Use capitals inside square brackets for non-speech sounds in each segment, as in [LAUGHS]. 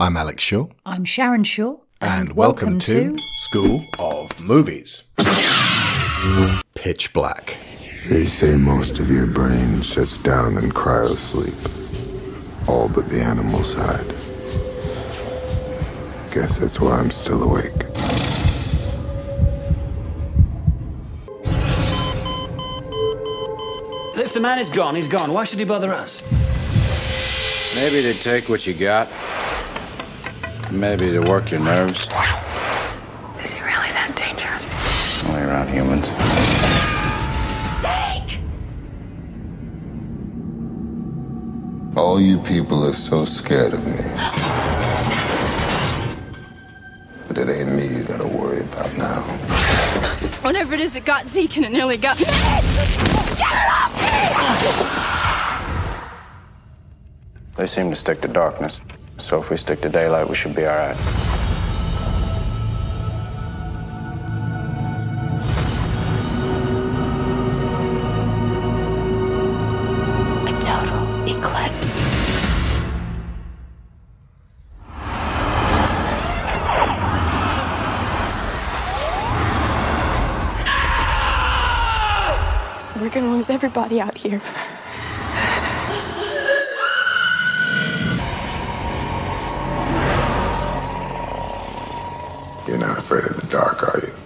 I'm Alex Shaw. I'm Sharon Shaw. And, welcome, to, School of Movies. Pitch Black. They say most of your brain shuts down in cryo sleep. All but the animal side. Guess that's why I'm still awake. If the man is gone, he's gone. Why should he bother us? Maybe to take what you got. Maybe to work your nerves. Is he really that dangerous? Only around humans. All you people are so scared of me. But it ain't me you gotta worry about now. Whatever it is, it got Zeke and it nearly got me. Get it up! They seem to stick to darkness. So if we stick to daylight, we should be alright. A total eclipse. We're gonna lose everybody out here. Dark, are you?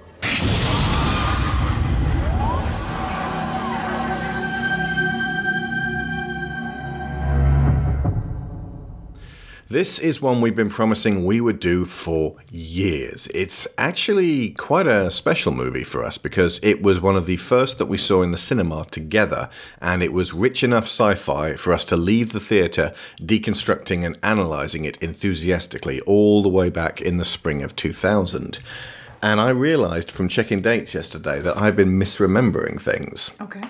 This is one we've been promising we would do for years. It's actually quite a special movie for us because it was one of the first that we saw in the cinema together, and it was rich enough sci fi for us to leave the theatre deconstructing and analysing it enthusiastically all the way back in the spring of 2000. And I realised from checking dates yesterday that I've been misremembering things. Okay.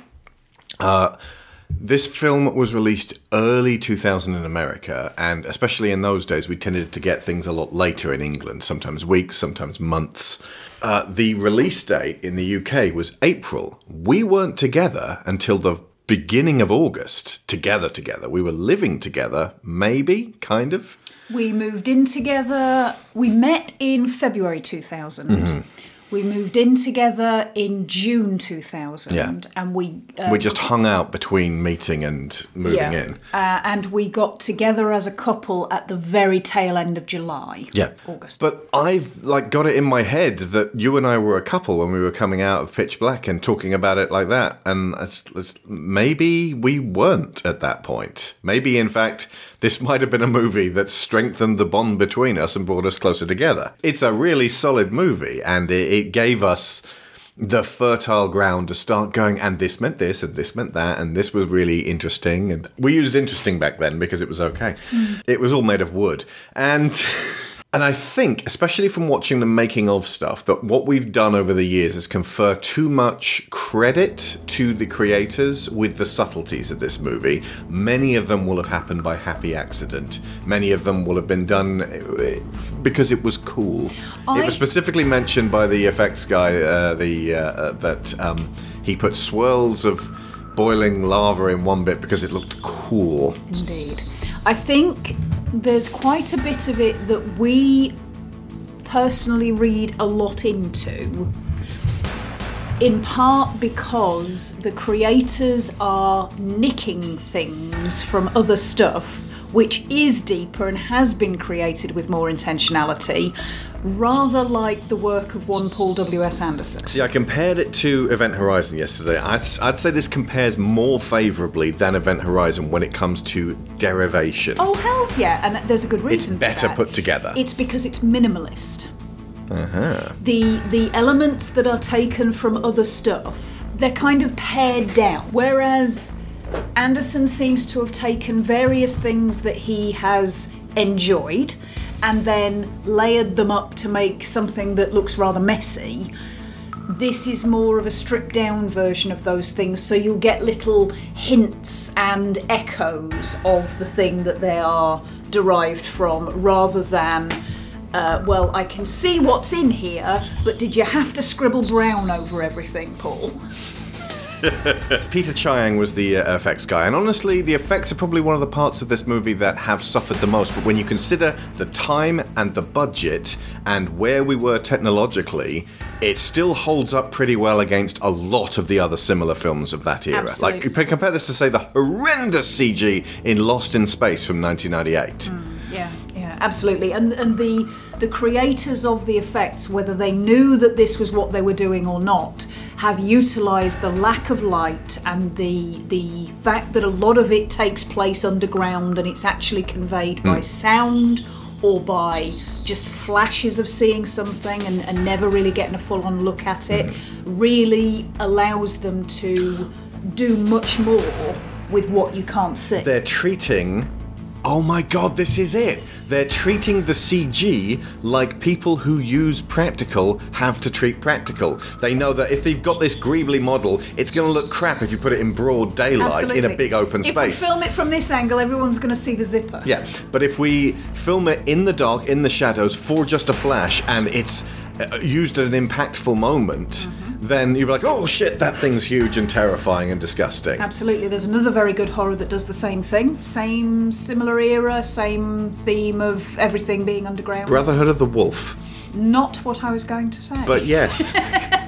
This film was released early 2000 in America, and especially in those days, we tended to get things a lot later in England, sometimes weeks, sometimes months. Uh, the release date in the UK was April. We weren't together until the beginning of August, together, together. We were living together, maybe, kind of. We moved in together. We met in February 2000. Mm-hmm. We moved in together in June 2000. Yeah. And we. Uh, We just hung out between meeting and moving in. Uh, and we got together as a couple at the very tail end of July. Yeah, August. But I've like got it in my head that you and I were a couple when we were coming out of Pitch Black and talking about it like that, and it's, it's, maybe we weren't at that point. Maybe in fact this might have been a movie that strengthened the bond between us and brought us closer together. It's a really solid movie, and it, it gave us the fertile ground to start going and this meant this and this meant that and this was really interesting and we used interesting back then because it was okay mm. it was all made of wood and [LAUGHS] and i think especially from watching the making of stuff that what we've done over the years is confer too much credit to the creators with the subtleties of this movie many of them will have happened by happy accident many of them will have been done uh, because it was cool it was specifically mentioned by the effects guy uh, the uh, uh, that um, he put swirls of boiling lava in one bit because it looked cool. Indeed. I think there's quite a bit of it that we personally read a lot into. In part because the creators are nicking things from other stuff which is deeper and has been created with more intentionality, rather like the work of one Paul W.S. Anderson. See, I compared it to Event Horizon yesterday. I'd, I'd say this compares more favourably than Event Horizon when it comes to derivation. Oh, hells yeah, and there's a good reason. It's better put together. It's because it's minimalist. Uh-huh. The the elements that are taken from other stuff, they're kind of pared down. Whereas Anderson seems to have taken various things that he has enjoyed and then layered them up to make something that looks rather messy. This is more of a stripped down version of those things, so you'll get little hints and echoes of the thing that they are derived from rather than, uh, well, I can see what's in here, but did you have to scribble brown over everything, Paul? [LAUGHS] Peter Chiang was the uh, effects guy, and honestly, the effects are probably one of the parts of this movie that have suffered the most. But when you consider the time and the budget and where we were technologically, it still holds up pretty well against a lot of the other similar films of that era. Absolutely. Like, compare this to, say, the horrendous CG in Lost in Space from 1998. Yeah, yeah, absolutely. And and the the creators of the effects, whether they knew that this was what they were doing or not, have utilized the lack of light and the the fact that a lot of it takes place underground and it's actually conveyed by hmm. sound or by just flashes of seeing something and, and never really getting a full on look at it hmm. really allows them to do much more with what you can't see. they're treating. Oh my god, this is it! They're treating the CG like people who use practical have to treat practical. They know that if they've got this Greebly model, it's going to look crap if you put it in broad daylight in a big open space. If we film it from this angle, everyone's going to see the zipper. Yeah, but if we film it in the dark, in the shadows, for just a flash, and it's uh, used at an impactful moment, then you'd be like, oh shit, that thing's huge and terrifying and disgusting. Absolutely. There's another very good horror that does the same thing. Same similar era, same theme of everything being underground. Brotherhood of the Wolf. Not what I was going to say. But yes. [LAUGHS]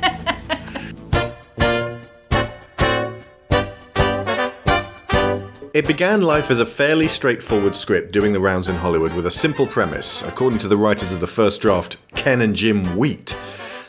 It began life as a fairly straightforward script doing the rounds in Hollywood with a simple premise, according to the writers of the first draft, Ken and Jim Wheat.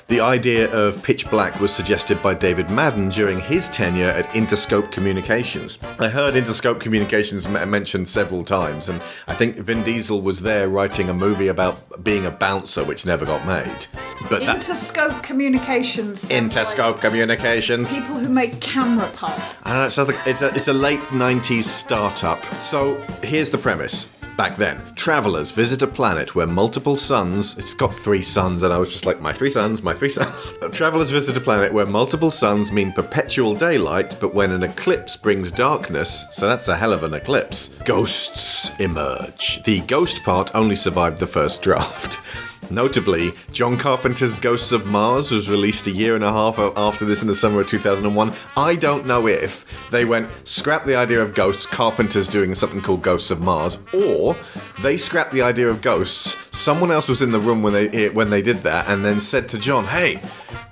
The idea of Pitch Black was suggested by David Madden during his tenure at Interscope Communications. I heard Interscope Communications m- mentioned several times, and I think Vin Diesel was there writing a movie about being a bouncer, which never got made. But that Interscope Communications. Interscope Communications. People who make camera parts. I don't know, like it's a, it's a late 90s startup. So here's the premise. Back then, travelers visit a planet where multiple suns, it's got three suns, and I was just like, my three suns, my three suns. [LAUGHS] travelers visit a planet where multiple suns mean perpetual daylight, but when an eclipse brings darkness, so that's a hell of an eclipse, ghosts emerge. The ghost part only survived the first draft. [LAUGHS] Notably, John Carpenter's Ghosts of Mars was released a year and a half after this in the summer of 2001. I don't know if they went, scrap the idea of ghosts, Carpenter's doing something called Ghosts of Mars, or they scrapped the idea of ghosts, someone else was in the room when they when they did that, and then said to John, hey,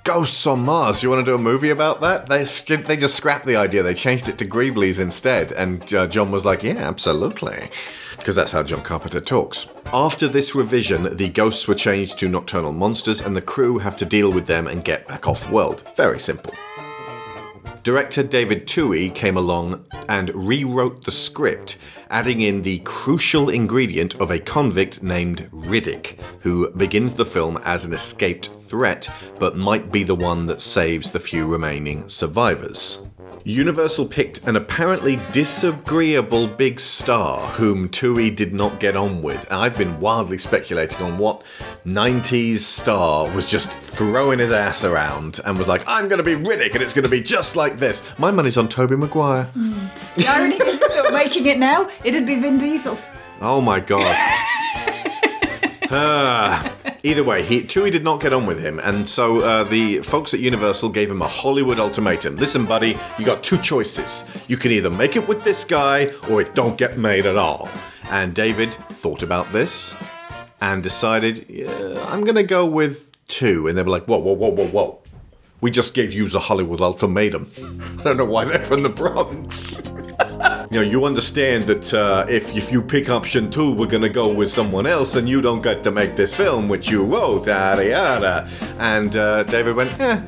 Ghosts on Mars. You want to do a movie about that? They they just scrapped the idea. They changed it to Greeblies instead, and uh, John was like, "Yeah, absolutely," because that's how John Carpenter talks. After this revision, the ghosts were changed to nocturnal monsters, and the crew have to deal with them and get back off world. Very simple. Director David Twohy came along and rewrote the script, adding in the crucial ingredient of a convict named Riddick, who begins the film as an escaped threat, but might be the one that saves the few remaining survivors. Universal picked an apparently disagreeable big star whom Twohy did not get on with. And I've been wildly speculating on what 90s star was just throwing his ass around and was like, I'm going to be Riddick and it's going to be just like this. My money's on Tobey Maguire. The irony is if they were making it now, it'd be Vin Diesel. Oh my god. [LAUGHS] Ah. Either way, he, Twohy did not get on with him, and so uh, the folks at Universal gave him a Hollywood ultimatum. Listen, buddy, you got two choices. You can either make it with this guy, or it don't get made at all. And David thought about this and decided, yeah, I'm gonna go with two. And they were like, whoa, whoa, whoa, whoa, whoa. We just gave you a Hollywood ultimatum. [LAUGHS] I don't know why they're from the Bronx. [LAUGHS] you know, you understand that uh, if if you pick option two, we're gonna go with someone else, and you don't get to make this film which you wrote, yada yada. And uh, David went, eh,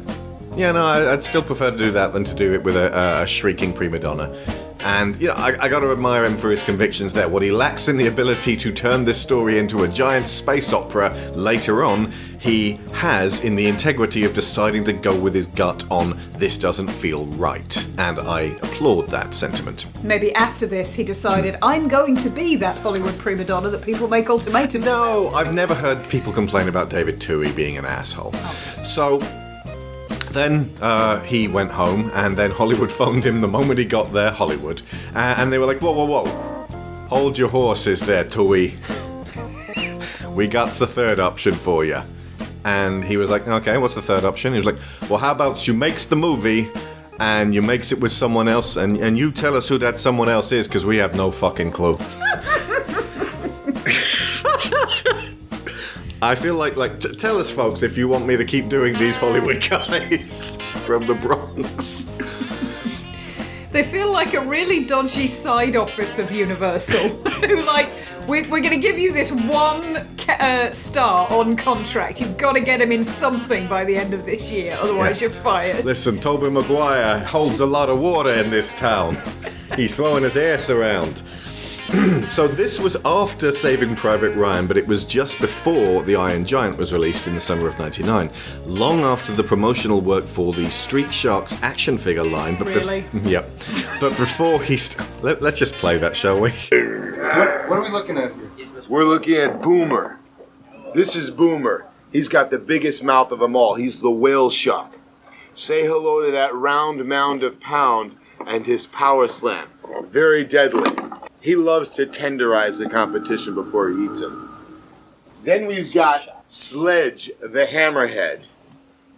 yeah, no, I'd still prefer to do that than to do it with a, a shrieking prima donna. And you know, I, I got to admire him for his convictions there. What he lacks in the ability to turn this story into a giant space opera later on, he has in the integrity of deciding to go with his gut on this doesn't feel right. And I applaud that sentiment. Maybe after this, he decided, hmm. I'm going to be that Hollywood prima donna that people make ultimatums No, about." I've never heard people complain about David Twohy being an asshole. Oh. So then uh, he went home, and then Hollywood [LAUGHS] phoned him the moment he got there. Hollywood, uh, and they were like, "Whoa, whoa, whoa! Hold your horses there, Twohy. [LAUGHS] we got the third option for you." And he was like, "Okay, what's the third option?" He was like, "Well, how about you makes the movie?" and you makes it with someone else, and, and you tell us who that someone else is, because we have no fucking clue. [LAUGHS] I feel like like t- tell us, folks, if you want me to keep doing these Hollywood guys [LAUGHS] from the Bronx. They feel like a really dodgy side office of Universal. Who [LAUGHS] like we're, we're going to give you this one uh, star on contract. You've got to get him in something by the end of this year, otherwise Yeah. you're fired. Listen, Tobey Maguire holds a lot of water in this town. He's throwing his ass around. [CLEARS THROAT] so this was after Saving Private Ryan, but it was just before The Iron Giant was released in the summer of 99, long after the promotional work for the Street Sharks action figure line. But bef- Really? [LAUGHS] yep. But before he... St- Let, let's just play that, shall we? What, what are we looking at here? We're looking at Boomer. This is Boomer. He's got the biggest mouth of them all. He's the whale shark. Say hello to that round mound of pound and his power slam. Very deadly. He loves to tenderize the competition before he eats him. Then we've got Sledge the Hammerhead.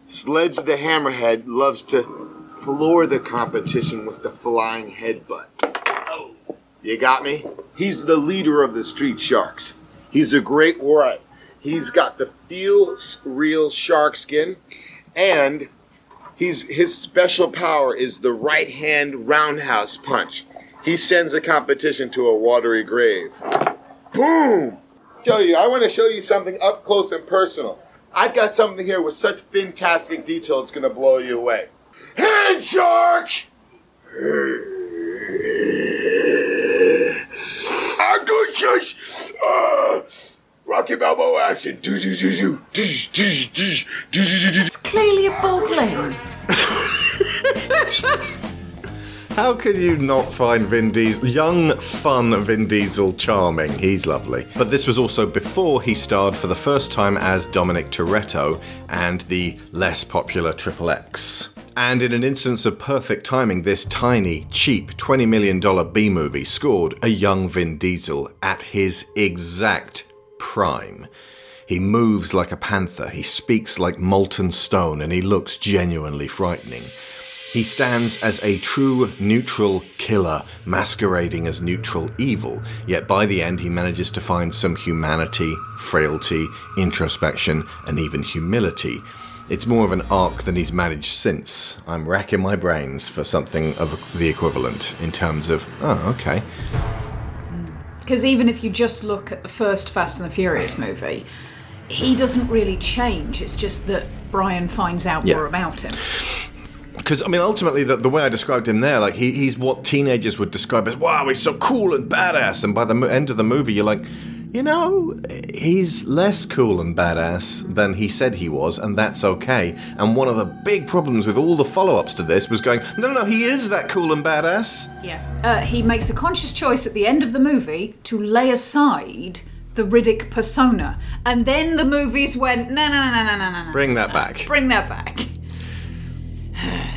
Sledge the Hammerhead loves to floor the competition with the flying headbutt. You got me? He's the leader of the Street Sharks. He's a great warrior. He's got the feel real shark skin, and he's his special power is the right hand roundhouse punch. He sends the competition to a watery grave. Boom! Show you. I want to show you something up close and personal. I've got something here with such fantastic detail it's going to blow you away. Head shark! Agushas! Uh, Rocky Balboa action. It's clearly a ball. How could you not find Vin Diesel, young, fun Vin Diesel, charming? He's lovely. But this was also before he starred for the first time as Dominic Toretto and the less popular Triple X. And in an instance of perfect timing, this tiny, cheap $20 million B movie scored a young Vin Diesel at his exact prime. He moves like a panther, he speaks like molten stone, and he looks genuinely frightening. He stands as a true neutral killer, masquerading as neutral evil, yet by the end he manages to find some humanity, frailty, introspection, and even humility. It's more of an arc than he's managed since. I'm racking my brains for something of the equivalent in terms of, oh, okay. Because even if you just look at the first Fast and the Furious movie, he doesn't really change. It's just that Brian finds out Yeah. more about him. Because I mean, ultimately, the, the way I described him there, like he, he's what teenagers would describe as, "Wow, he's so cool and badass." And by the end of the movie, you're like, you know, he's less cool and badass than he said he was, and that's okay. And one of the big problems with all the follow-ups to this was going, no, no, no, he is that cool and badass. Yeah. Uh, he makes a conscious choice at the end of the movie to lay aside the Riddick persona. And then the movies went, no, no, no, no, no, no, no. Bring that back. Bring that back. [SIGHS]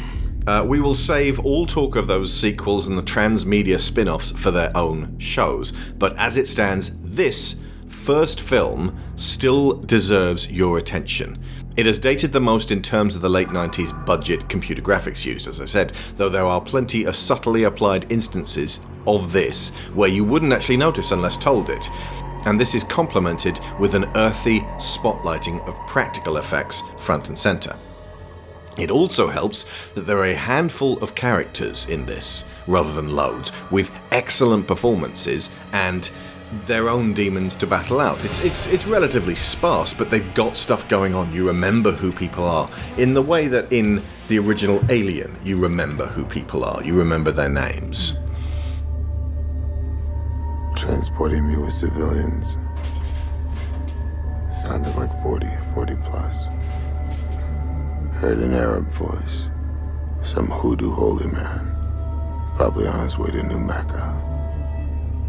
Uh, we will save all talk of those sequels and the transmedia spin offs for their own shows. But as it stands, this first film still deserves your attention. It has dated the most in terms of the late 90s budget computer graphics used, as I said, though there are plenty of subtly applied instances of this where you wouldn't actually notice unless told it. And this is complemented with an earthy spotlighting of practical effects front and centre. It also helps that there are a handful of characters in this, rather than loads, with excellent performances and their own demons to battle out. It's it's it's relatively sparse, but they've got stuff going on. You remember who people are in the way that in the original Alien, you remember who people are. You remember their names. Transporting me with civilians. Sounded like 40, 40 plus. Heard an Arab voice. Some hoodoo holy man. Probably on his way to New Mecca.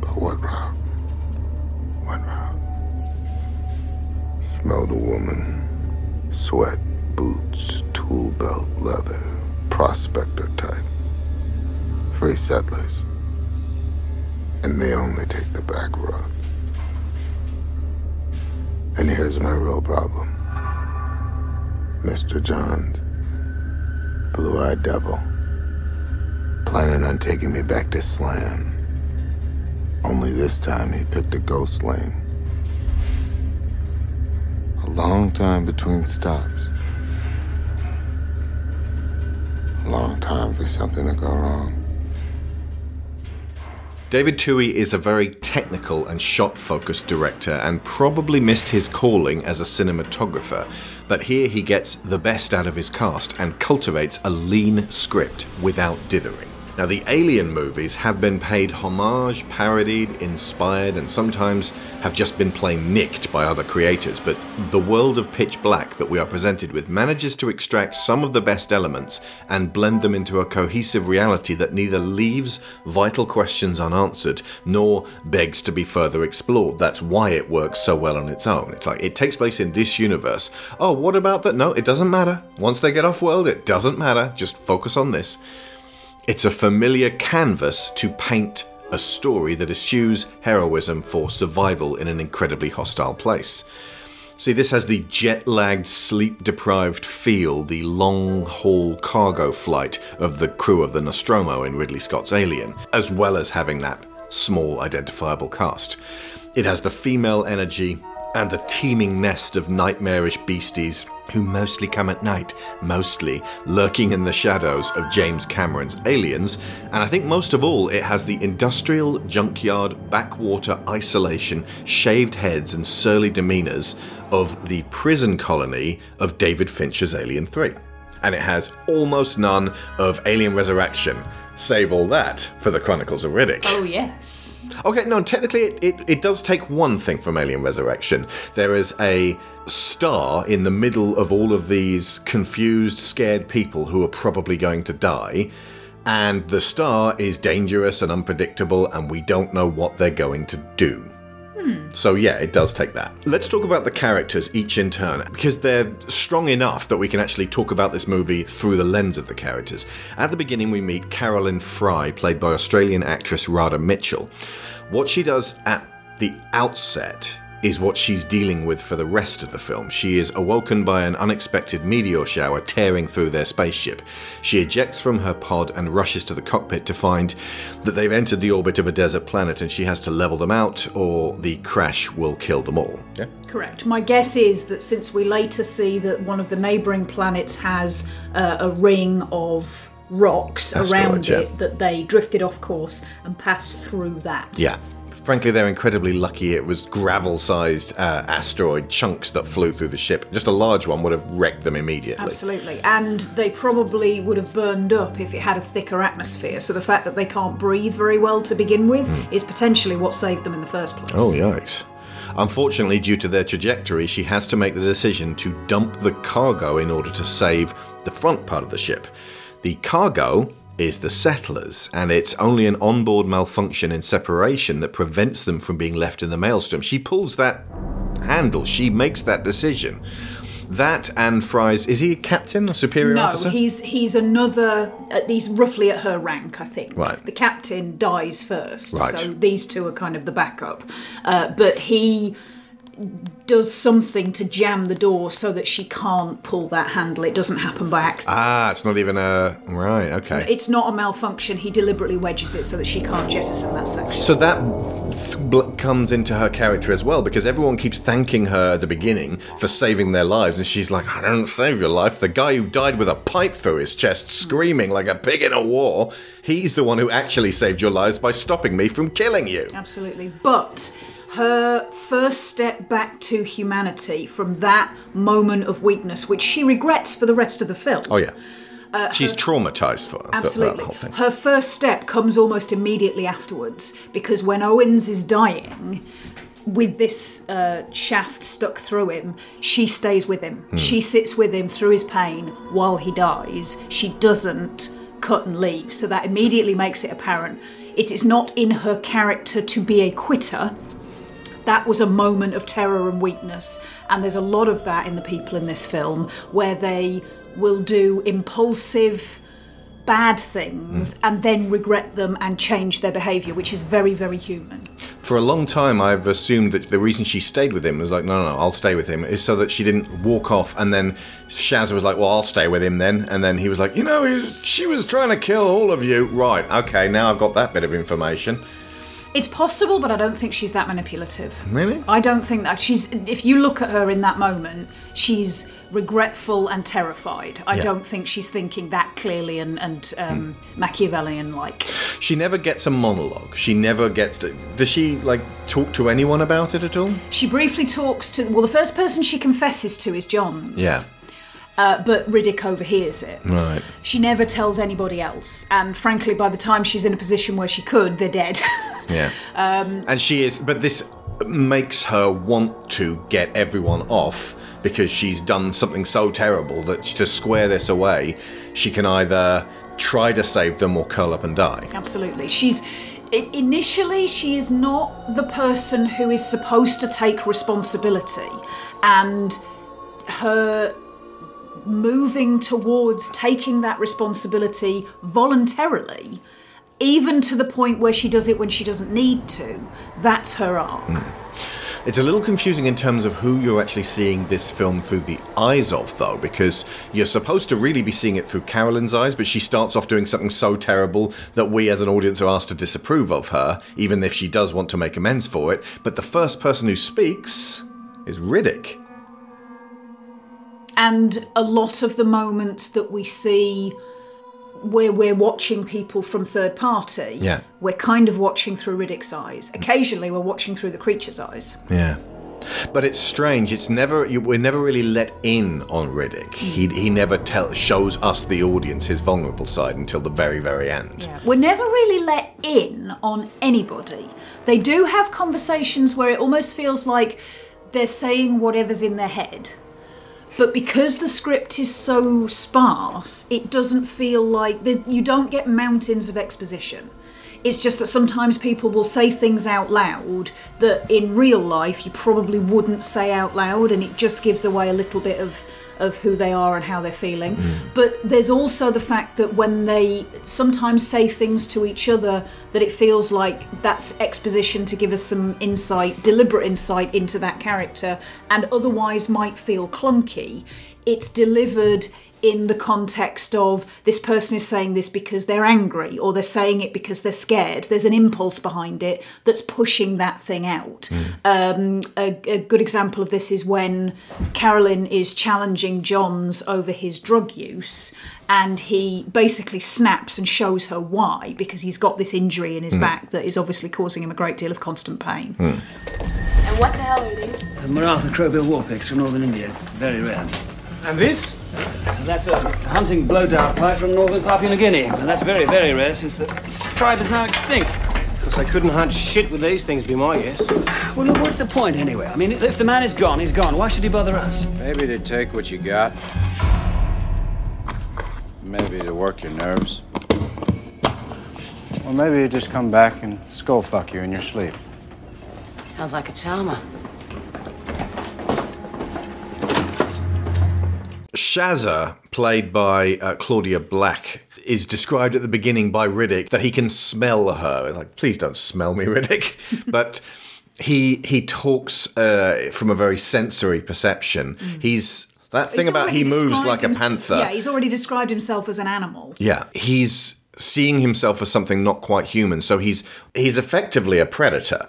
But what route? What route? Smelled a woman. Sweat, boots, tool belt, leather. Prospector type. Free settlers. And they only take the back roads. And here's my real problem. Mr. Johns, the blue-eyed devil, planning on taking me back to Slam. Only this time he picked a ghost lane. A long time between stops. A long time for something to go wrong. David Twohy is a very technical and shot focused director and probably missed his calling as a cinematographer, but here he gets the best out of his cast and cultivates a lean script without dithering. Now, the Alien movies have been paid homage, parodied, inspired, and sometimes have just been plain nicked by other creators, but the world of Pitch Black that we are presented with manages to extract some of the best elements and blend them into a cohesive reality that neither leaves vital questions unanswered nor begs to be further explored. That's why it works so well on its own. It's like it takes place in this universe. Oh, what about that? No, it doesn't matter. Once they get off world, it doesn't matter. Just focus on this. It's a familiar canvas to paint a story that eschews heroism for survival in an incredibly hostile place. See, this has the jet lagged, sleep deprived feel, the long haul cargo flight of the crew of the Nostromo in Ridley Scott's Alien, as well as having that small, identifiable cast. It has the female energy and the teeming nest of nightmarish beasties who mostly come at night, mostly lurking in the shadows of James Cameron's Aliens, and I think most of all, it has the industrial, junkyard, backwater isolation, shaved heads, and surly demeanours of the prison colony of David Fincher's Alien 3. And it has almost none of Alien Resurrection. Save all that for the Chronicles of Riddick. Oh, yes. Okay, no, technically it, it, it does take one thing from Alien Resurrection. There is a star in the middle of all of these confused, scared people who are probably going to die. And the star is dangerous and unpredictable, and we don't know what they're going to do. So, yeah, it does take that. Let's talk about the characters each in turn, because they're strong enough that we can actually talk about this movie through the lens of the characters. At the beginning, we meet Carolyn Fry, played by Australian actress Radha Mitchell. What she does at the outset is what she's dealing with for the rest of the film. She is awoken by an unexpected meteor shower tearing through their spaceship. She ejects from her pod and rushes to the cockpit to find that they've entered the orbit of a desert planet and she has to level them out or the crash will kill them all. Yeah. Correct. My guess is that since we later see that one of the neighbouring planets has uh, a ring of rocks Asteroids, around yeah. it, that they drifted off course and passed through that. Yeah. Frankly, they're incredibly lucky it was gravel sized uh, asteroid chunks that flew through the ship. Just a large one would have wrecked them immediately. Absolutely. And they probably would have burned up if it had a thicker atmosphere. So the fact that they can't breathe very well to begin with is potentially what saved them in the first place. Oh, yikes. Unfortunately, due to their trajectory, she has to make the decision to dump the cargo in order to save the front part of the ship. The cargo is the settlers, and it's only an onboard malfunction in separation that prevents them from being left in the maelstrom. She pulls that handle, she makes that decision. That and Fry's. Is he a captain, a superior No, officer? he's he's another. At least roughly at her rank, I think. Right. The captain dies first, Right. so these two are kind of the backup. Uh, but he does something to jam the door so that she can't pull that handle. It doesn't happen by accident. Ah, it's not even a. Right, okay. It's not a malfunction. He deliberately wedges it so that she can't jettison that section. So that th- comes into her character as well because everyone keeps thanking her at the beginning for saving their lives, and she's like, "I don't save your life." The guy who died with a pipe through his chest, screaming like a pig in a war, he's the one who actually saved your lives by stopping me from killing you. Absolutely. But her first step back to humanity from that moment of weakness, which she regrets for the rest of the film. Oh yeah, she's traumatized for Absolutely. that whole thing. Her first step comes almost immediately afterwards because when Owens is dying, with this uh, shaft stuck through him, she stays with him. Hmm. She sits with him through his pain while he dies. She doesn't cut and leave. So that immediately makes it apparent it is not in her character to be a quitter. That was a moment of terror and weakness, and there's a lot of that in the people in this film where they will do impulsive, bad things hmm. and then regret them and change their behaviour, which is very, very human. for a long time, I've assumed that the reason she stayed with him was like, no, no, no, I'll stay with him, is so that she didn't walk off. And then Shazza was like, well, I'll stay with him then. And then he was like, you know, was, she was trying to kill all of you. Right, okay, now I've got that bit of information. It's possible, but I don't think she's that manipulative. Really? I don't think that she's. If you look at her in that moment, she's regretful and terrified. I Yeah. don't think she's thinking that clearly and, and um, Machiavellian like. She never gets a monologue. She never gets to. Does she, like, talk to anyone about it at all? She briefly talks to. Well, the first person she confesses to is Johns. Yeah. Uh, but Riddick overhears it. Right. She never tells anybody else. And frankly, by the time she's in a position where she could, they're dead. [LAUGHS] Yeah. um, And she is, but this makes her want to get everyone off because she's done something so terrible that to square this away, she can either try to save them or curl up and die. Absolutely. She's initially she is not the person who is supposed to take responsibility and her moving towards taking that responsibility voluntarily even to the point where she does it when she doesn't need to that's her arc hmm. It's a little confusing in terms of who you're actually seeing this film through the eyes of, though, because you're supposed to really be seeing it through Carolyn's eyes, but she starts off doing something so terrible that we as an audience are asked to disapprove of her, even if she does want to make amends for it. But the first person who speaks is Riddick. And a lot of the moments that we see where we're watching people from third party Yeah. we're kind of watching through riddick's eyes occasionally we're watching through the creature's eyes Yeah. But it's strange. It's never you, we're never really let in on Riddick. Hmm. He he never tell shows us the audience his vulnerable side until the very very end. We're never really let in on anybody. They do have conversations where it almost feels like they're saying whatever's in their head. But because the script is so sparse, it doesn't feel like the, you don't get mountains of exposition. It's just that sometimes people will say things out loud that in real life you probably wouldn't say out loud, and it just gives away a little bit of, of who they are and how they're feeling. But there's also the fact that when they sometimes say things to each other, that it feels like that's exposition to give us some insight, deliberate insight into that character, and otherwise might feel clunky. It's delivered in the context of this person is saying this because they're angry or they're saying it because they're scared. There's an impulse behind it that's pushing that thing out. Um, a, a good example of this is when Carolyn is challenging Johns over his drug use. And he basically snaps and shows her why, because he's got this injury in his Mm. back that is obviously causing him a great deal of constant pain. Mm. And what the hell are these? The Maratha Crowbill war picks from northern India. Very rare. And this? That's a hunting blow dart pipe from northern Papua New Guinea. And that's very, very rare since the tribe is now extinct. Because I couldn't hunt shit with these things, be my guess. Well, look, what's the point anyway? I mean, if the man is gone, he's gone. Why should he bother us? Maybe to take what you got. Maybe to work your nerves. Or maybe you just come back and skull fuck you in your sleep. Sounds like a charmer. Shazza, played by uh, Claudia Black, is described at the beginning by Riddick that he can smell her. It's Like, please don't smell me, [LAUGHS] Riddick. but he he talks uh, from a very sensory perception. He's that thing He's about he moves like a panther. Yeah, he's already described himself as an animal. Yeah, he's seeing himself as something not quite human. So he's he's effectively a predator.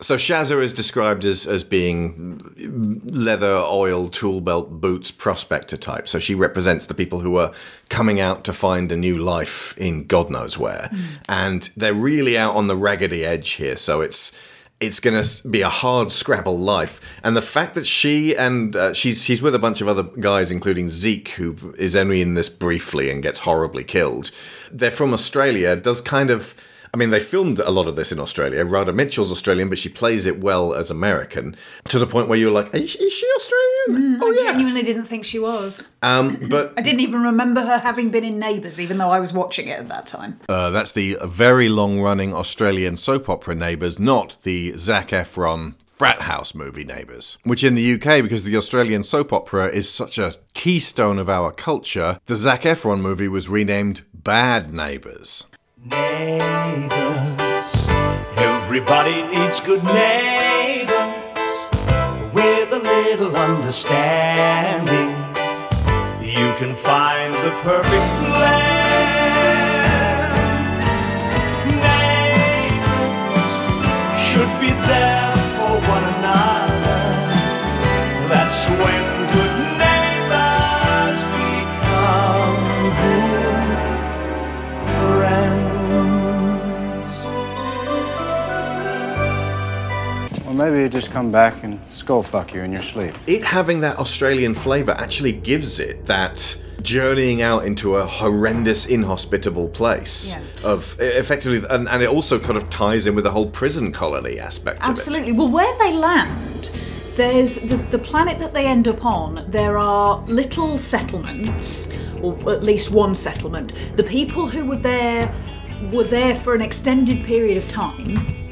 So Shazza is described as as being leather, oil, tool belt, boots, prospector type. So she represents the people who are coming out to find a new life in God knows where, and they're really out on the raggedy edge here. So it's it's going to be a hard scrabble life. And the fact that she and uh, she's she's with a bunch of other guys, including Zeke, who is only in this briefly and gets horribly killed. They're from Australia. Does kind of. I mean, they filmed a lot of this in Australia. Radha Mitchell's Australian, but she plays it well as American to the point where you're like, is, is she Australian? oh, I genuinely didn't think she was. Um, [CLEARS THROAT] but I didn't even remember her having been in Neighbours, even though I was watching it at that time. Uh, that's the very long running Australian soap opera Neighbours, not the Zac Efron frat house movie Neighbours. Which in the UK, because the Australian soap opera is such a keystone of our culture, the Zac Efron movie was renamed Bad Neighbours. Neighbors, Everybody needs good neighbors with a little understanding. You can find the perfect blend. Just come back and skull fuck you in your sleep. It having that Australian flavour actually gives it that journeying out into a horrendous, inhospitable place of e, effectively, and, and it also kind of ties in with the whole prison colony aspect Absolutely. Well, where they land, there's the, the planet that they end up on, there are little settlements, or at least one settlement. The people who were there were there for an extended period of time.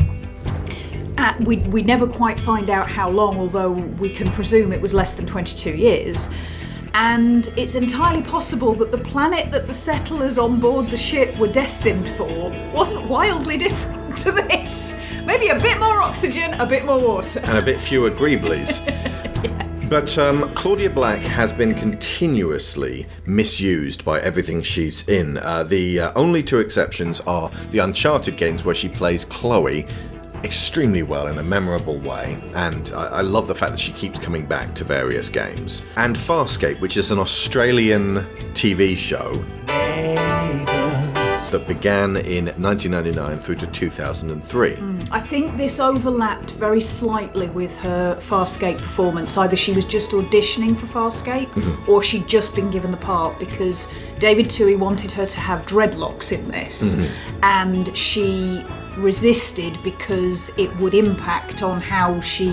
Uh, we, we never quite find out how long, although we can presume it was less than 22 years. And it's entirely possible that the planet that the settlers on board the ship were destined for wasn't wildly different to this. Maybe a bit more oxygen, a bit more water. and a bit fewer greeblies. [LAUGHS] But um, Claudia Black has been continuously misused by everything she's in. Uh, the uh, only two exceptions are the Uncharted games, where she plays Chloe extremely well in a memorable way, and I, I love the fact that she keeps coming back to various games. And Farscape, which is an Australian TV show that began in 1999 through to 2003. I think this overlapped very slightly with her Farscape performance. Either she was just auditioning for Farscape Mhm. or she'd just been given the part because David Twohy wanted her to have dreadlocks in this. Mhm. And she resisted because it would impact on how she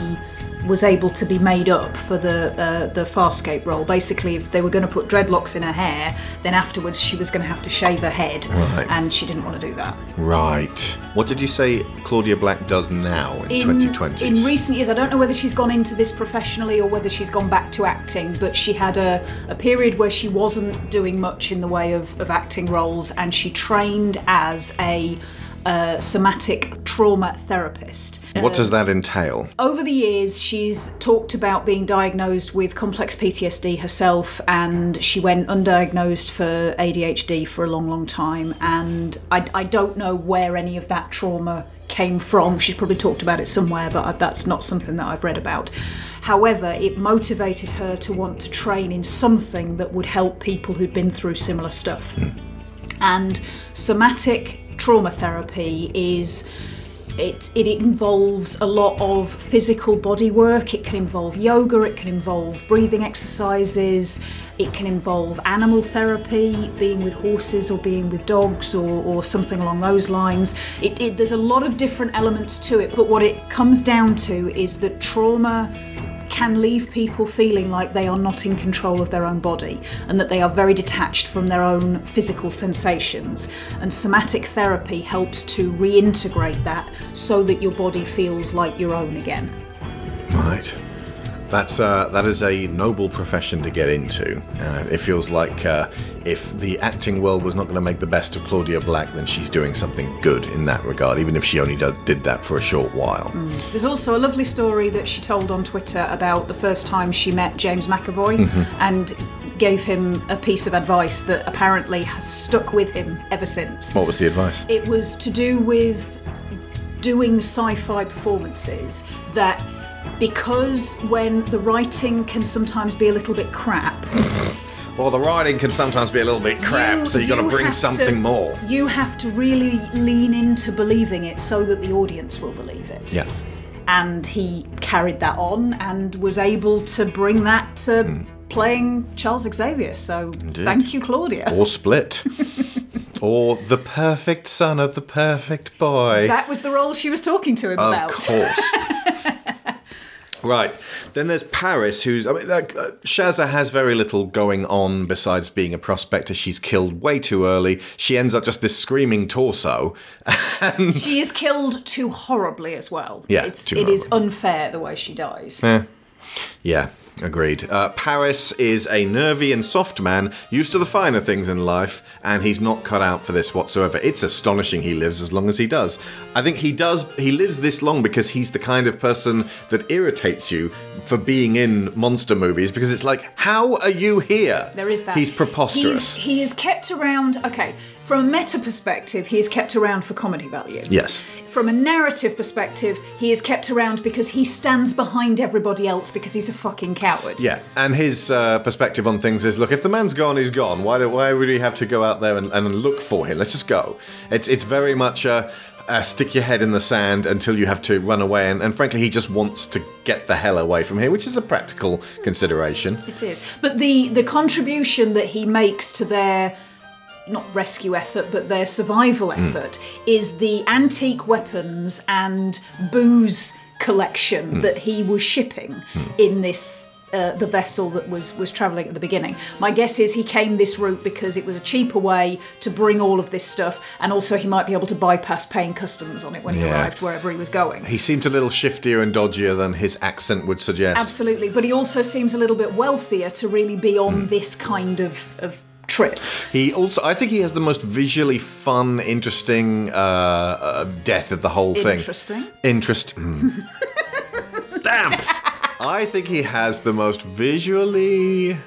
was able to be made up for the uh, the Farscape role. Basically, if they were going to put dreadlocks in her hair, then afterwards she was going to have to shave her head, Right. and she didn't want to do that. Right. What did you say Claudia Black does now in, 2020s? In recent years, I don't know whether she's gone into this professionally or whether she's gone back to acting, but she had a, a period where she wasn't doing much in the way of, of acting roles and she trained as a uh, somatic trauma therapist. what does that entail? over the years, she's talked about being diagnosed with complex PTSD herself, and she went undiagnosed for ADHD for a long, long time. And I, I don't know where any of that trauma came from. She's probably talked about it somewhere, but I, that's not something that I've read about. However, it motivated her to want to train in something that would help people who'd been through similar stuff. And somatic trauma therapy is it, it involves a lot of physical body work. It can involve yoga, it can involve breathing exercises, it can involve animal therapy, being with horses or being with dogs or, or something along those lines. It, it, there's a lot of different elements to it, but what it comes down to is that trauma can leave people feeling like they are not in control of their own body and that they are very detached from their own physical sensations. And somatic therapy helps to reintegrate that so that your body feels like your own again. Right. That's uh, that is a noble profession to get into. Uh, it feels like uh, if the acting world was not going to make the best of Claudia Black, then she's doing something good in that regard, even if she only do- did that for a short while. There's also a lovely story that she told on Twitter about the first time she met James McAvoy Mhm. and gave him a piece of advice that apparently has stuck with him ever since. What was the advice? It was to do with doing sci fi performances that because when the writing can sometimes be a little bit crap, Well, the writing can sometimes be a little bit crap, You- so you've got to bring something to- more. you have to really lean into believing it so that the audience will believe it. Yeah. And he carried that on and was able to bring that to hmm. playing Charles Xavier. So thank you, Claudia. Or [LAUGHS] split. or the perfect son of the perfect boy. That was the role she was talking to him Of about. Of course. [LAUGHS] Right. Then there's Paris, who's. I mean, uh, Shazza has very little going on besides being a prospector. She's killed way too early. She ends up just this screaming torso. [LAUGHS] And. She is killed too horribly as well. Yeah, it's too it is unfair the way she dies. Eh. Yeah. Agreed. Uh, Paris is a nervy and soft man, used to the finer things in life, and he's not cut out for this whatsoever. It's astonishing he lives as long as he does. I think he does. He lives this long because he's the kind of person that irritates you for being in monster movies because it's like, how are you here? There is that. He's preposterous. He's, he is kept around. Okay, from a meta perspective, he is kept around for comedy value. yes. From a narrative perspective, he is kept around because he stands behind everybody else because he's a fucking coward. Yeah, and his uh, perspective on things is: look, if the man's gone, he's gone. Why do why would we have to go out there and, and look for him? Let's just go. It's it's very much a, a stick your head in the sand until you have to run away. And, and frankly, he just wants to get the hell away from here, which is a practical consideration. It is. But the the contribution that he makes to their not rescue effort, but their survival Hmm. effort is the antique weapons and booze collection Hmm. that he was shipping in this. Uh, the vessel that was was traveling at the beginning. My guess is he came this route because it was a cheaper way to bring all of this stuff, and also he might be able to bypass paying customs on it when he arrived wherever he was going. He seems a little shiftier and dodgier than his accent would suggest. Absolutely, but he also seems a little bit wealthier to really be on Hmm. this kind of, of trip. He also, I think, he has the most visually fun, interesting uh, uh, death of the whole thing. Interesting. Interest. hmm. [LAUGHS] Damn. I think he has the most visually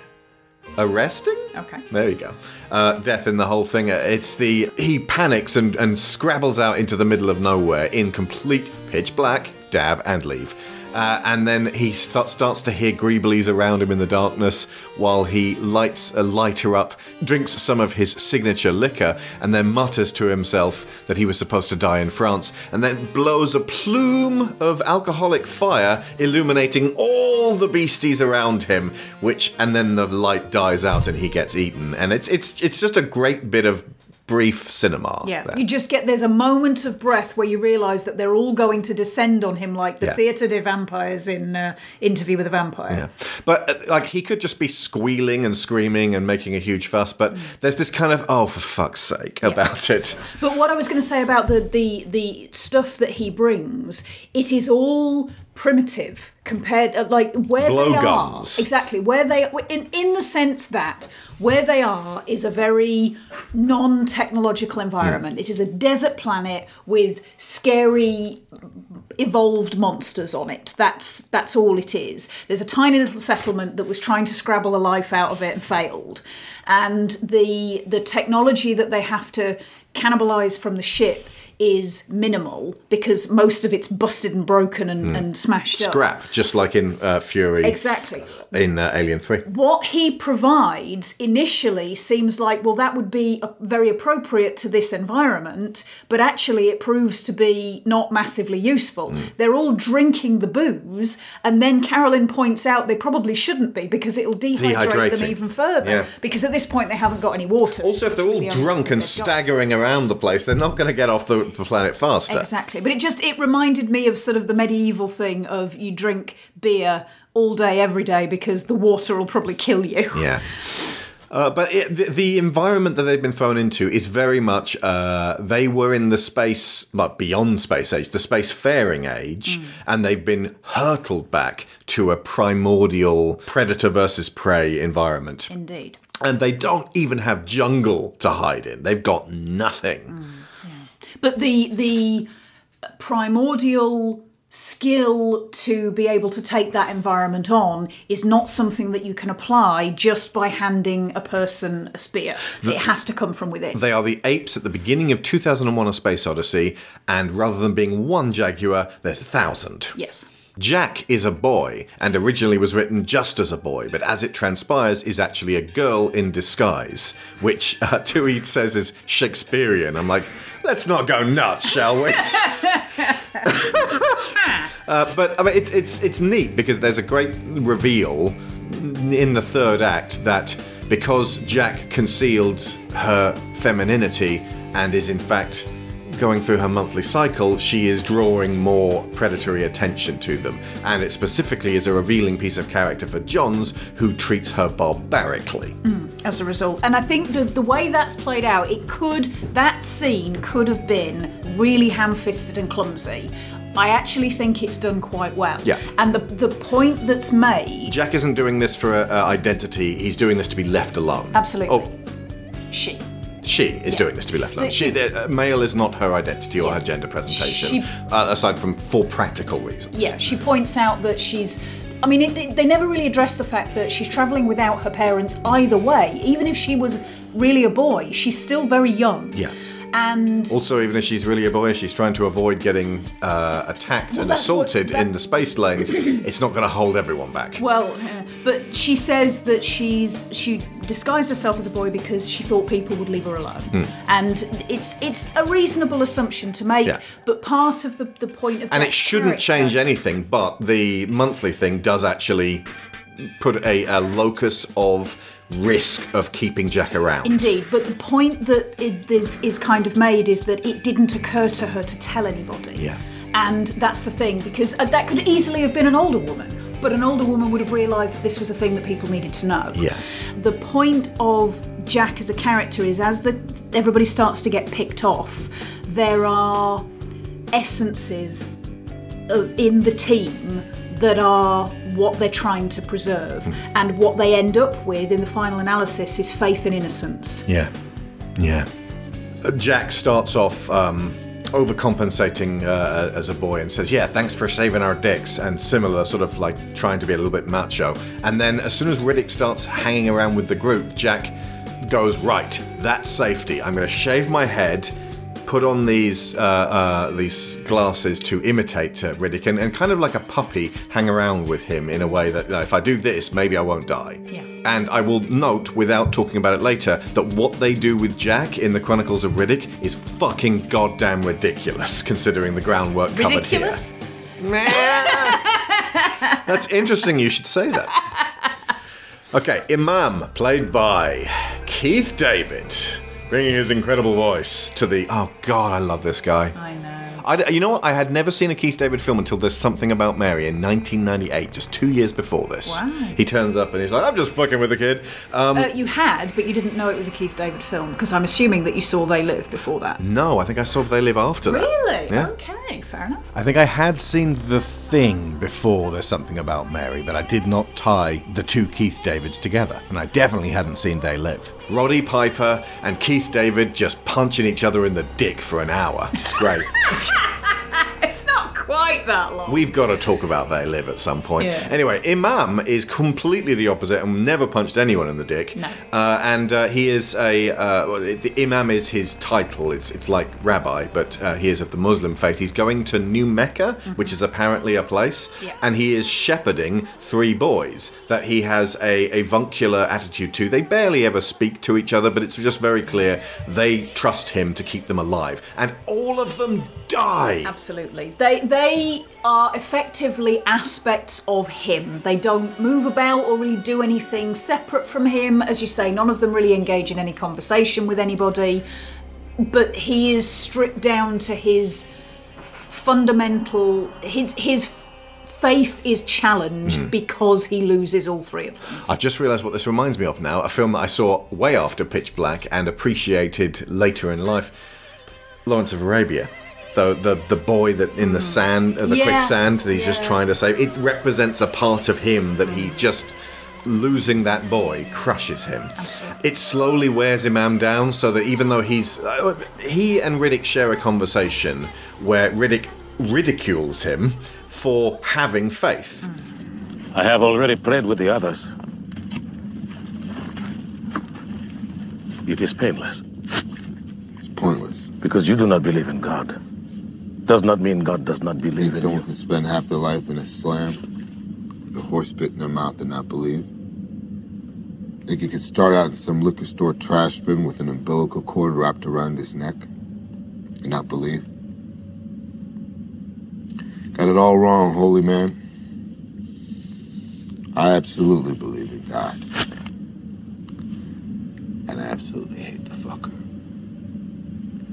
arresting. Okay. There you go. Uh, death in the whole thing. It's the he panics and and scrabbles out into the middle of nowhere in complete pitch black. Dab and leave. Uh, and then he start, starts to hear greeblies around him in the darkness while he lights a lighter up, drinks some of his signature liquor, and then mutters to himself that he was supposed to die in France, and then blows a plume of alcoholic fire, illuminating all the beasties around him. Which, and then the light dies out and he gets eaten, and it's it's it's just a great bit of brief cinema. Yeah, there. you just get there's a moment of breath where you realise that they're all going to descend on him like the Yeah. theatre de vampires in uh, Interview with a Vampire. Yeah. But uh, like he could just be squealing and screaming and making a huge fuss, but Mm. there's this kind of oh for fuck's sake about it. But what I was going to say about the, the the stuff that he brings, it is all primitive compared uh, like where they Blowguns. are. exactly. Where they in in the sense that where they are is a very non-technological environment. It is a desert planet with scary evolved monsters on it. That's that's all it is. There's a tiny little settlement that was trying to scrabble a life out of it and failed. And the the technology that they have to cannibalize from the ship is minimal because most of it's busted and broken and, and smashed up. Scrap, just like in uh, Fury. Exactly. In uh, Alien Three. what he provides initially seems like well that would be very appropriate to this environment but actually it proves to be not massively useful. Hmm. they're all drinking the booze and then carolyn points out they probably shouldn't be because it'll dehydrate them even further. Yeah. because at this point they haven't got any water. Also, if they're all It's really the only drunk and staggering around the place, they're not going to get off the, the planet faster. Exactly. But it just it reminded me of sort of the medieval thing of you drink beer all day every day because the water will probably kill you. [LAUGHS] Yeah. Uh, but it, the, the environment that they've been thrown into is very much uh, they were in the space, like beyond space age, the spacefaring age, and they've been hurtled back to a primordial predator versus prey environment. Indeed. And they don't even have jungle to hide in. They've got nothing. But the the primordial skill to be able to take that environment on is not something that you can apply just by handing a person a spear. it has to come from within. They are the apes at the beginning of 2001 A Space Odyssey, and rather than being one jaguar, there's a thousand. yes. Jack is a boy, and originally was written just as a boy, but as it transpires, is actually a girl in disguise, which [LAUGHS] uh, Twohy says is Shakespearean. I'm like, let's not go nuts, shall we? [LAUGHS] [LAUGHS] uh, but I mean, it's it's it's neat because there's a great reveal in the third act that because Jack concealed her femininity and is in fact going through her monthly cycle, she is drawing more predatory attention to them. And it specifically is a revealing piece of character for Johns, who treats her barbarically. as a result. And I think the the way that's played out, it could that scene could have been really ham-fisted and clumsy. I actually think it's done quite well. Yeah. And the the point that's made, Jack isn't doing this for uh, identity. He's doing this to be left alone. absolutely, Oh, she. She is Yeah. doing this to be left alone. But She, she- uh, male is not her identity or Yeah. her gender presentation, She- uh, aside from for practical reasons. Yeah, she points out that she's. I mean, it, they- they never really address the fact that she's travelling without her parents either way. Even if she was really a boy, she's still very young. Yeah. And Also, even if she's really a boy, she's trying to avoid getting uh, attacked and that's what- assaulted that- in the space lanes. [CLEARS THROAT] it's not going to hold everyone back. Well, uh, but she says that she's she disguised herself as a boy because she thought people would leave her alone, Hmm. and it's it's a reasonable assumption to make. Yeah. But part of the the point of and it shouldn't character- change anything, but the monthly thing does actually put a, a locus of risk of keeping Jack around. Indeed, but the point that it is, is kind of made is that it didn't occur to her to tell anybody. Yeah. And that's the thing, because uh, that could easily have been an older woman, but an older woman would have realised that this was a thing that people needed to know. Yeah. The point of Jack as a character is as the everybody starts to get picked off, there are essences of, in the team that are what they're trying to preserve, and what they end up with in the final analysis is faith and innocence. Yeah, yeah. Uh, Jack starts off um, overcompensating uh, as a boy and says, "Yeah, thanks for saving our dicks," and similar, sort of like trying to be a little bit macho. And then, as soon as Riddick starts hanging around with the group, Jack goes, "Right, that's safety. I'm going to shave my head." Put on these uh, uh, these glasses to imitate uh, Riddick, and, and kind of like a puppy, hang around with him in a way that you know, if I do this, maybe I won't die. Yeah. And I will note, without talking about it later, that what they do with Jack in the Chronicles of Riddick is fucking goddamn ridiculous, [LAUGHS] considering the groundwork covered Ridiculous? here. That's interesting. You should say that. Okay, Imam, played by Keith David, bringing his incredible voice to the. Oh God, I love this guy. I know. I, you know what? I had never seen a Keith David film until There's Something About Mary in 1998, just two years before this. Wow. He turns up and he's like, I'm just fucking with the kid. Um, Uh, you had, but you didn't know it was a Keith David film because I'm assuming that you saw They Live before that. no, I think I saw They Live after that. Really? Yeah. Okay, fair enough. I think I had seen The Thing before There's Something About Mary, but I did not tie the two Keith Davids together. And I definitely hadn't seen They Live. Roddy Piper and Keith David just punching each other in the dick for an hour. It's great. [LAUGHS] Quite that long. We've got to talk about They Live at some point. Yeah. Anyway, Imam is completely the opposite and never punched anyone in the dick. No. Uh, and uh, he is a. Uh, well, the Imam is his title. It's it's like rabbi, but uh, he is of the Muslim faith. He's going to New Mecca, which is apparently a place, Mm-hmm. Yeah. and he is shepherding three boys that he has a, a avuncular attitude to. They barely ever speak to each other, but it's just very clear they trust him to keep them alive. And all of them die. Absolutely. They they are effectively aspects of him. They don't move about or really do anything separate from him. As you say, none of them really engage in any conversation with anybody. But he is stripped down to his fundamental his his faith is challenged Mhm. because he loses all three of them. I've just realised what this reminds me of now. A film that I saw way after Pitch Black and appreciated later in life. Lawrence of Arabia. The, the, the boy that in the sand, uh, the Yeah, quicksand, that he's just yeah. trying to save. It represents a part of him that he just losing that boy crushes him. It slowly wears Imam down, so that even though he's uh, he and Riddick share a conversation where Riddick ridicules him for having faith. I have already prayed with the others. It is painless. It's pointless. Because you do not believe in God. Does not mean God does not believe Think in someone you. can spend half their life in a slam with a horse bit in their mouth and not believe? Think he could start out in some liquor store trash bin with an umbilical cord wrapped around his neck and not believe? Got it all wrong, holy man. I absolutely believe in God. And I absolutely hate the fucker.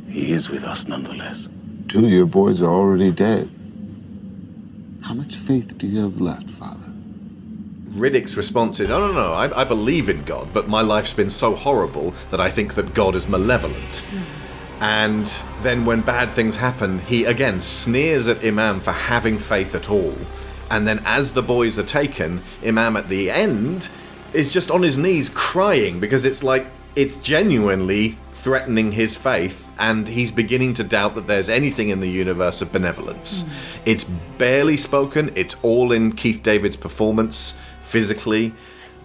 He is with us nonetheless. Two of your boys are already dead. How much faith do you have left, Father? Riddick's response is, "Oh no, no, I, I believe in God, but my life's been so horrible that I think that God is malevolent." And then when bad things happen, he again sneers at Imam for having faith at all. And then as the boys are taken, Imam at the end is just on his knees crying because it's like it's genuinely threatening his faith and he's beginning to doubt that there's anything in the universe of benevolence. Hmm. It's barely spoken, it's all in Keith David's performance physically,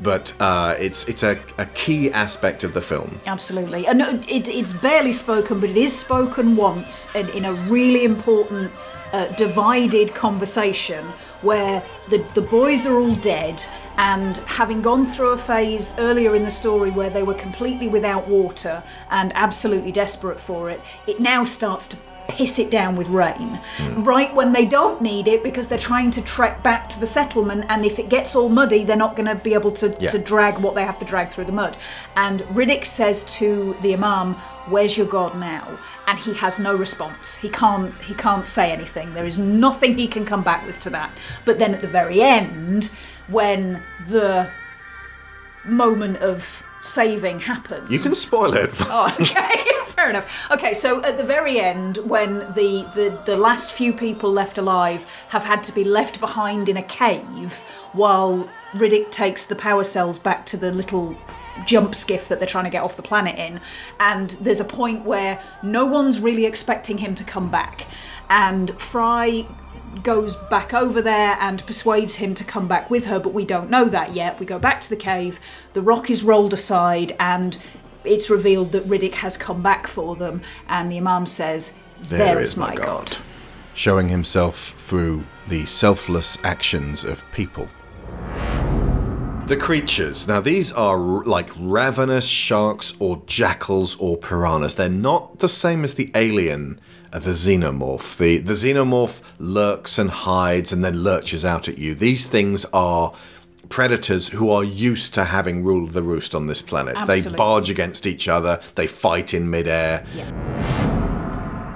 but uh, it's it's a, a key aspect of the film. Absolutely. And it, it's barely spoken, but it is spoken once in, in a really important uh, divided conversation where the, the boys are all dead and having gone through a phase earlier in the story where they were completely without water and absolutely desperate for it, it now starts to piss it down with rain. Right when they don't need it because they're trying to trek back to the settlement and if it gets all muddy they're not going to be able to, Yeah. to drag what they have to drag through the mud. And riddick says to the imam where's your god now? And he has no response. He can't he can't say anything. There is nothing he can come back with to that. But then at the very end when the moment of saving happens You can spoil it. [LAUGHS] Oh, okay, [LAUGHS] fair enough. Okay, so at the very end, when the, the, the last few people left alive have had to be left behind in a cave while Riddick takes the power cells back to the little jump skiff that they're trying to get off the planet in, and there's a point where no one's really expecting him to come back, and Fry goes back over there and persuades him to come back with her, but we don't know that yet. We go back to the cave, the rock is rolled aside, and it's revealed that Riddick has come back for them, and the Imam says, there is my God. Showing himself through the selfless actions of people. The creatures. Now, these are r- like ravenous sharks or jackals or piranhas. They're not the same as the alien, the xenomorph. The, the xenomorph lurks and hides and then lurches out at you. These things are predators who are used to having ruled the roost on this planet. They barge against each other, they fight in midair.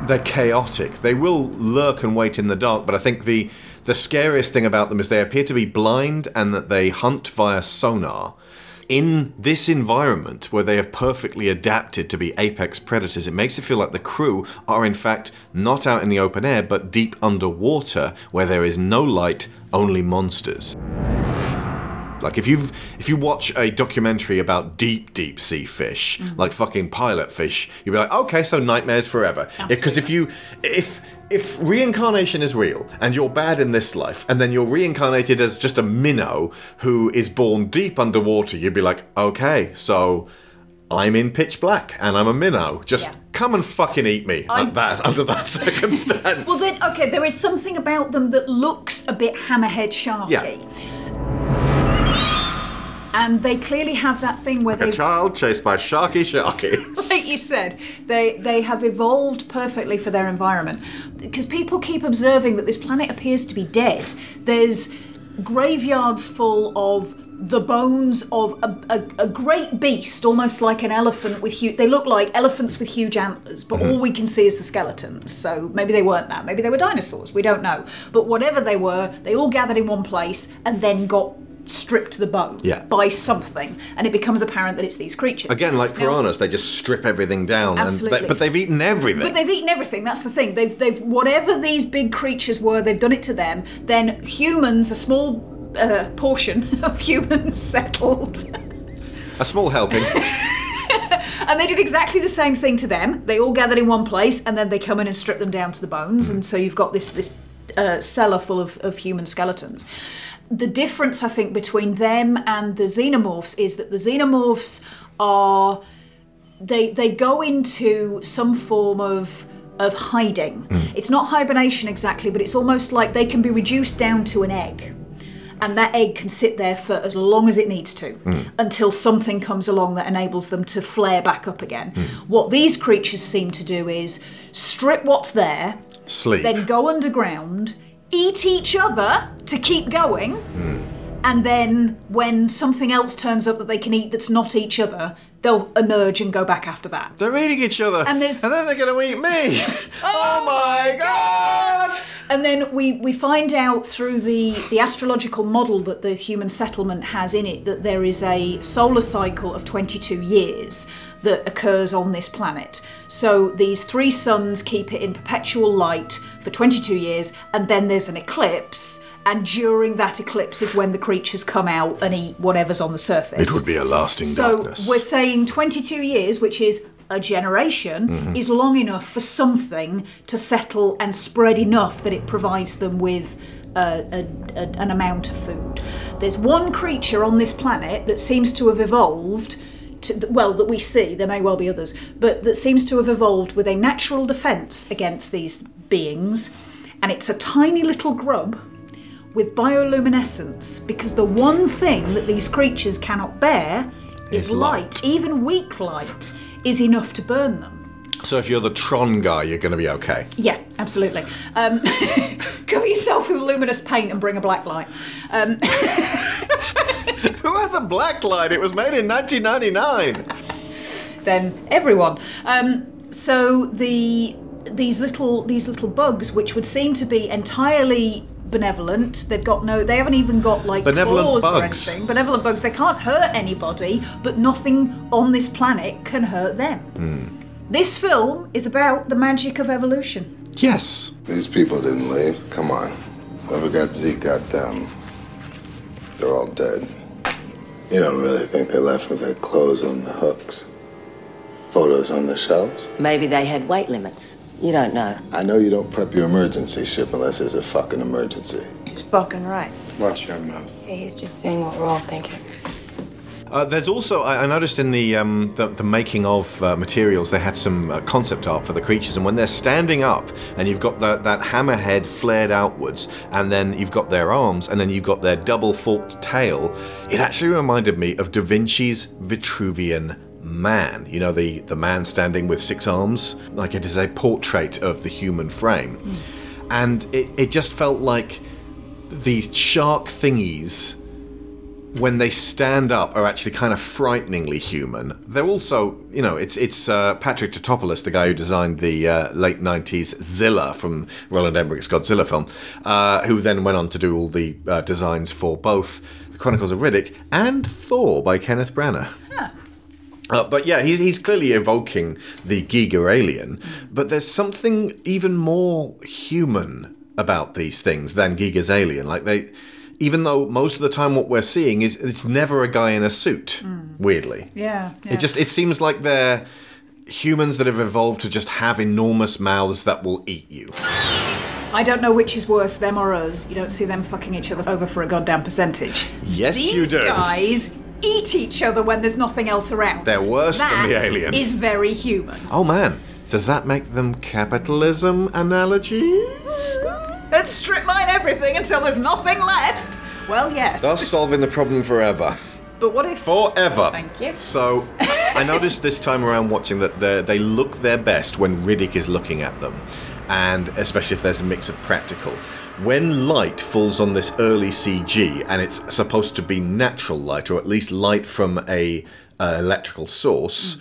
They're chaotic. They will lurk and wait in the dark, but I think the the scariest thing about them is they appear to be blind and that they hunt via sonar. In this environment where they have perfectly adapted to be apex predators, it makes it feel like the crew are in fact not out in the open air but deep underwater where there is no light, only monsters. Like if you've if you watch a documentary about deep deep sea fish, mm-hmm. like fucking pilot fish, you'd be like, okay, so nightmares forever. Because if you if if reincarnation is real and you're bad in this life and then you're reincarnated as just a minnow who is born deep underwater, you'd be like, okay, so I'm in pitch black and I'm a minnow. Just come and fucking eat me at that [LAUGHS] under that circumstance. Well, then, okay, there is something about them that looks a bit hammerhead sharky. Yeah. And they clearly have that thing where a they child chased by Sharky Sharky. [LAUGHS] like you said, they they have evolved perfectly for their environment. Because people keep observing that this planet appears to be dead. There's graveyards full of the bones of a, a, a great beast, almost like an elephant with huge. They look like elephants with huge antlers, but mm-hmm. all we can see is the skeletons. So maybe they weren't that. Maybe they were dinosaurs. We don't know. But whatever they were, they all gathered in one place and then got stripped to the bone Yeah. by something, and it becomes apparent that it's these creatures. Again, like Now- piranhas, they just strip everything down, and Absolutely. they, but they've eaten everything. But they've eaten everything. That's the thing. They've they've whatever these big creatures were, they've done it to them. Then humans, a small uh, portion [LAUGHS] of humans settled, a small helping. [LAUGHS] and they did exactly the same thing to them. They all gathered in one place, and then they come in and strip them down to the bones, and so you've got this this uh, cellar full of, of human skeletons. The difference, I think, between them and the xenomorphs is that the xenomorphs are they they go into some form of of hiding. Hmm. It's not hibernation exactly, but it's almost like they can be reduced down to an egg. And that egg can sit there for as long as it needs to hmm. until something comes along that enables them to flare back up again. Hmm. What these creatures seem to do is strip what's there, Sleep. then go underground, eat each other to keep going, hmm. and then when something else turns up that they can eat that's not each other, they'll emerge and go back after that. They're eating each other. And there's and then they're going to eat me. [LAUGHS] oh my god! And then we, we find out through the, the astrological model that the human settlement has in it that there is a solar cycle of 22 years that occurs on this planet. So these three suns keep it in perpetual light for 22 years, and then there's an eclipse. And during that eclipse is when the creatures come out and eat whatever's on the surface. It would be a lasting So darkness. we're saying 22 years, which is a generation, Mhm. is long enough for something to settle and spread enough that it provides them with a, a, a, an amount of food. There's one creature on this planet that seems to have evolved. To, well, that we see, there may well be others, but that seems to have evolved with a natural defense against these beings, and it's a tiny little grub with bioluminescence because the one thing that these creatures cannot bear is Is light. Even weak light is enough to burn them. So if you're the Tron guy, you're going to be okay. Yeah, absolutely. Um, [LAUGHS] cover yourself with luminous paint and bring a black light. Um, [LAUGHS] Who has a black light? It was made in 1999. then everyone. Um, so the these little these little bugs, which would seem to be entirely benevolent, they've got no, they haven't even got like Benevolent claws or anything. Benevolent bugs. They can't hurt anybody, but nothing on this planet can hurt them. Hmm. This film is about the magic of evolution. Yes. These people didn't leave. Come on. Whoever got Zeke got them. They're all dead. You don't really think they left with their clothes on the hooks? Photos on the shelves? Maybe they had weight limits. You don't know. I know you don't prep your emergency ship unless there's a fucking emergency. He's fucking right. Watch your mouth. He's just saying what we're all thinking. Uh, there's also I, I noticed in the, um, the the making of uh, materials they had some uh, concept art for the creatures, and when they're standing up and you've got that that hammerhead flared outwards, and then you've got their arms, and then you've got their double forked tail, it actually reminded me of Da Vinci's Vitruvian Man. You know the the man standing with six arms, like it is a portrait of the human frame, and it it just felt like these shark thingies when they stand up are actually kind of frighteningly human. They're also, you know, it's it's uh, Patrick Tatopoulos, the guy who designed the uh, late '90s Zilla from Roland Emmerich's Godzilla film, uh, who then went on to do all the uh, designs for both the Chronicles of Riddick and Thor by Kenneth Branagh. Uh, but yeah, he's, he's clearly evoking the Giger alien, but there's something even more human about these things than Giger's alien. Like they, even though most of the time what we're seeing is it's never a guy in a suit. Mm. Weirdly, Yeah, it just it seems like they're humans that have evolved to just have enormous mouths that will eat you. I don't know which is worse, them or us. You don't see them fucking each other over for a goddamn percentage. Yes, These you do. guys eat each other when there's nothing else around. They're worse than the That alien. is very human. Oh man, does that make them capitalism analogies? Let's strip mine everything until there's nothing left. Well, yes. Thus solving the problem forever. But what if? Forever. Thank you. So, I noticed this time around watching that they they look their best when Riddick is looking at them, and especially if there's a mix of practical. When light falls on this early CG, and it's supposed to be natural light, or at least light from a uh, electrical source.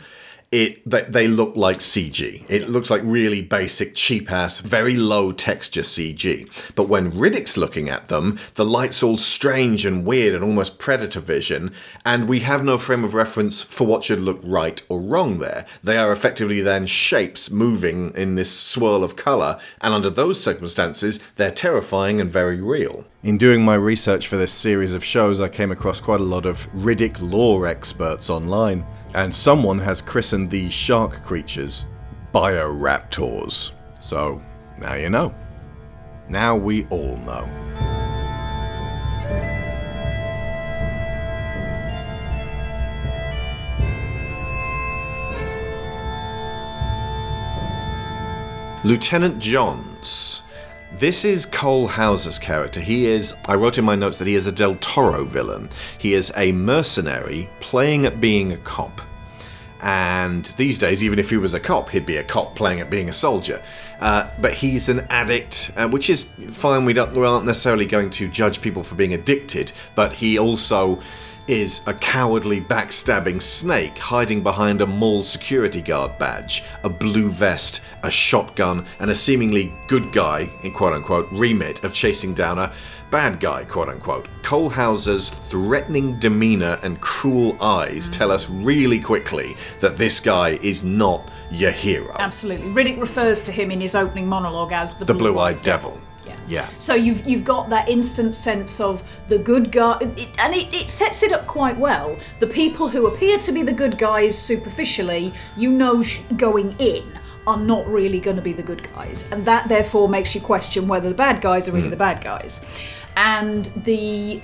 It they, they look like CG. It looks like really basic, cheap ass, very low texture CG. But when Riddick's looking at them, the light's all strange and weird and almost predator vision, and we have no frame of reference for what should look right or wrong there. They are effectively then shapes moving in this swirl of colour, and under those circumstances, they're terrifying and very real. In doing my research for this series of shows, I came across quite a lot of Riddick lore experts online, and someone has christened these shark creatures Bioraptors. So, now you know. Now we all know. Lieutenant Johns. This is Cole Hauser's character. He is, I wrote in my notes that he is a Del Toro villain. He is a mercenary playing at being a cop. And these days, even if he was a cop, he'd be a cop playing at being a soldier. Uh, but he's an addict, uh, which is fine. We, don't, we aren't necessarily going to judge people for being addicted, but he also is a cowardly, backstabbing snake hiding behind a mall security guard badge, a blue vest, a shotgun, and a seemingly good guy, in quote unquote, remit of chasing down a bad guy, quote unquote. Cole Hauser's threatening demeanor and cruel eyes tell us really quickly that this guy is not your hero. Absolutely. Riddick refers to him in his opening monologue as the, The blue eyed devil. Yeah. So you've you've got that instant sense of the good guy, and it, it sets it up quite well. The people who appear to be the good guys superficially, you know, sh- going in, are not really going to be the good guys, and that therefore makes you question whether the bad guys are really Mm. the bad guys. And the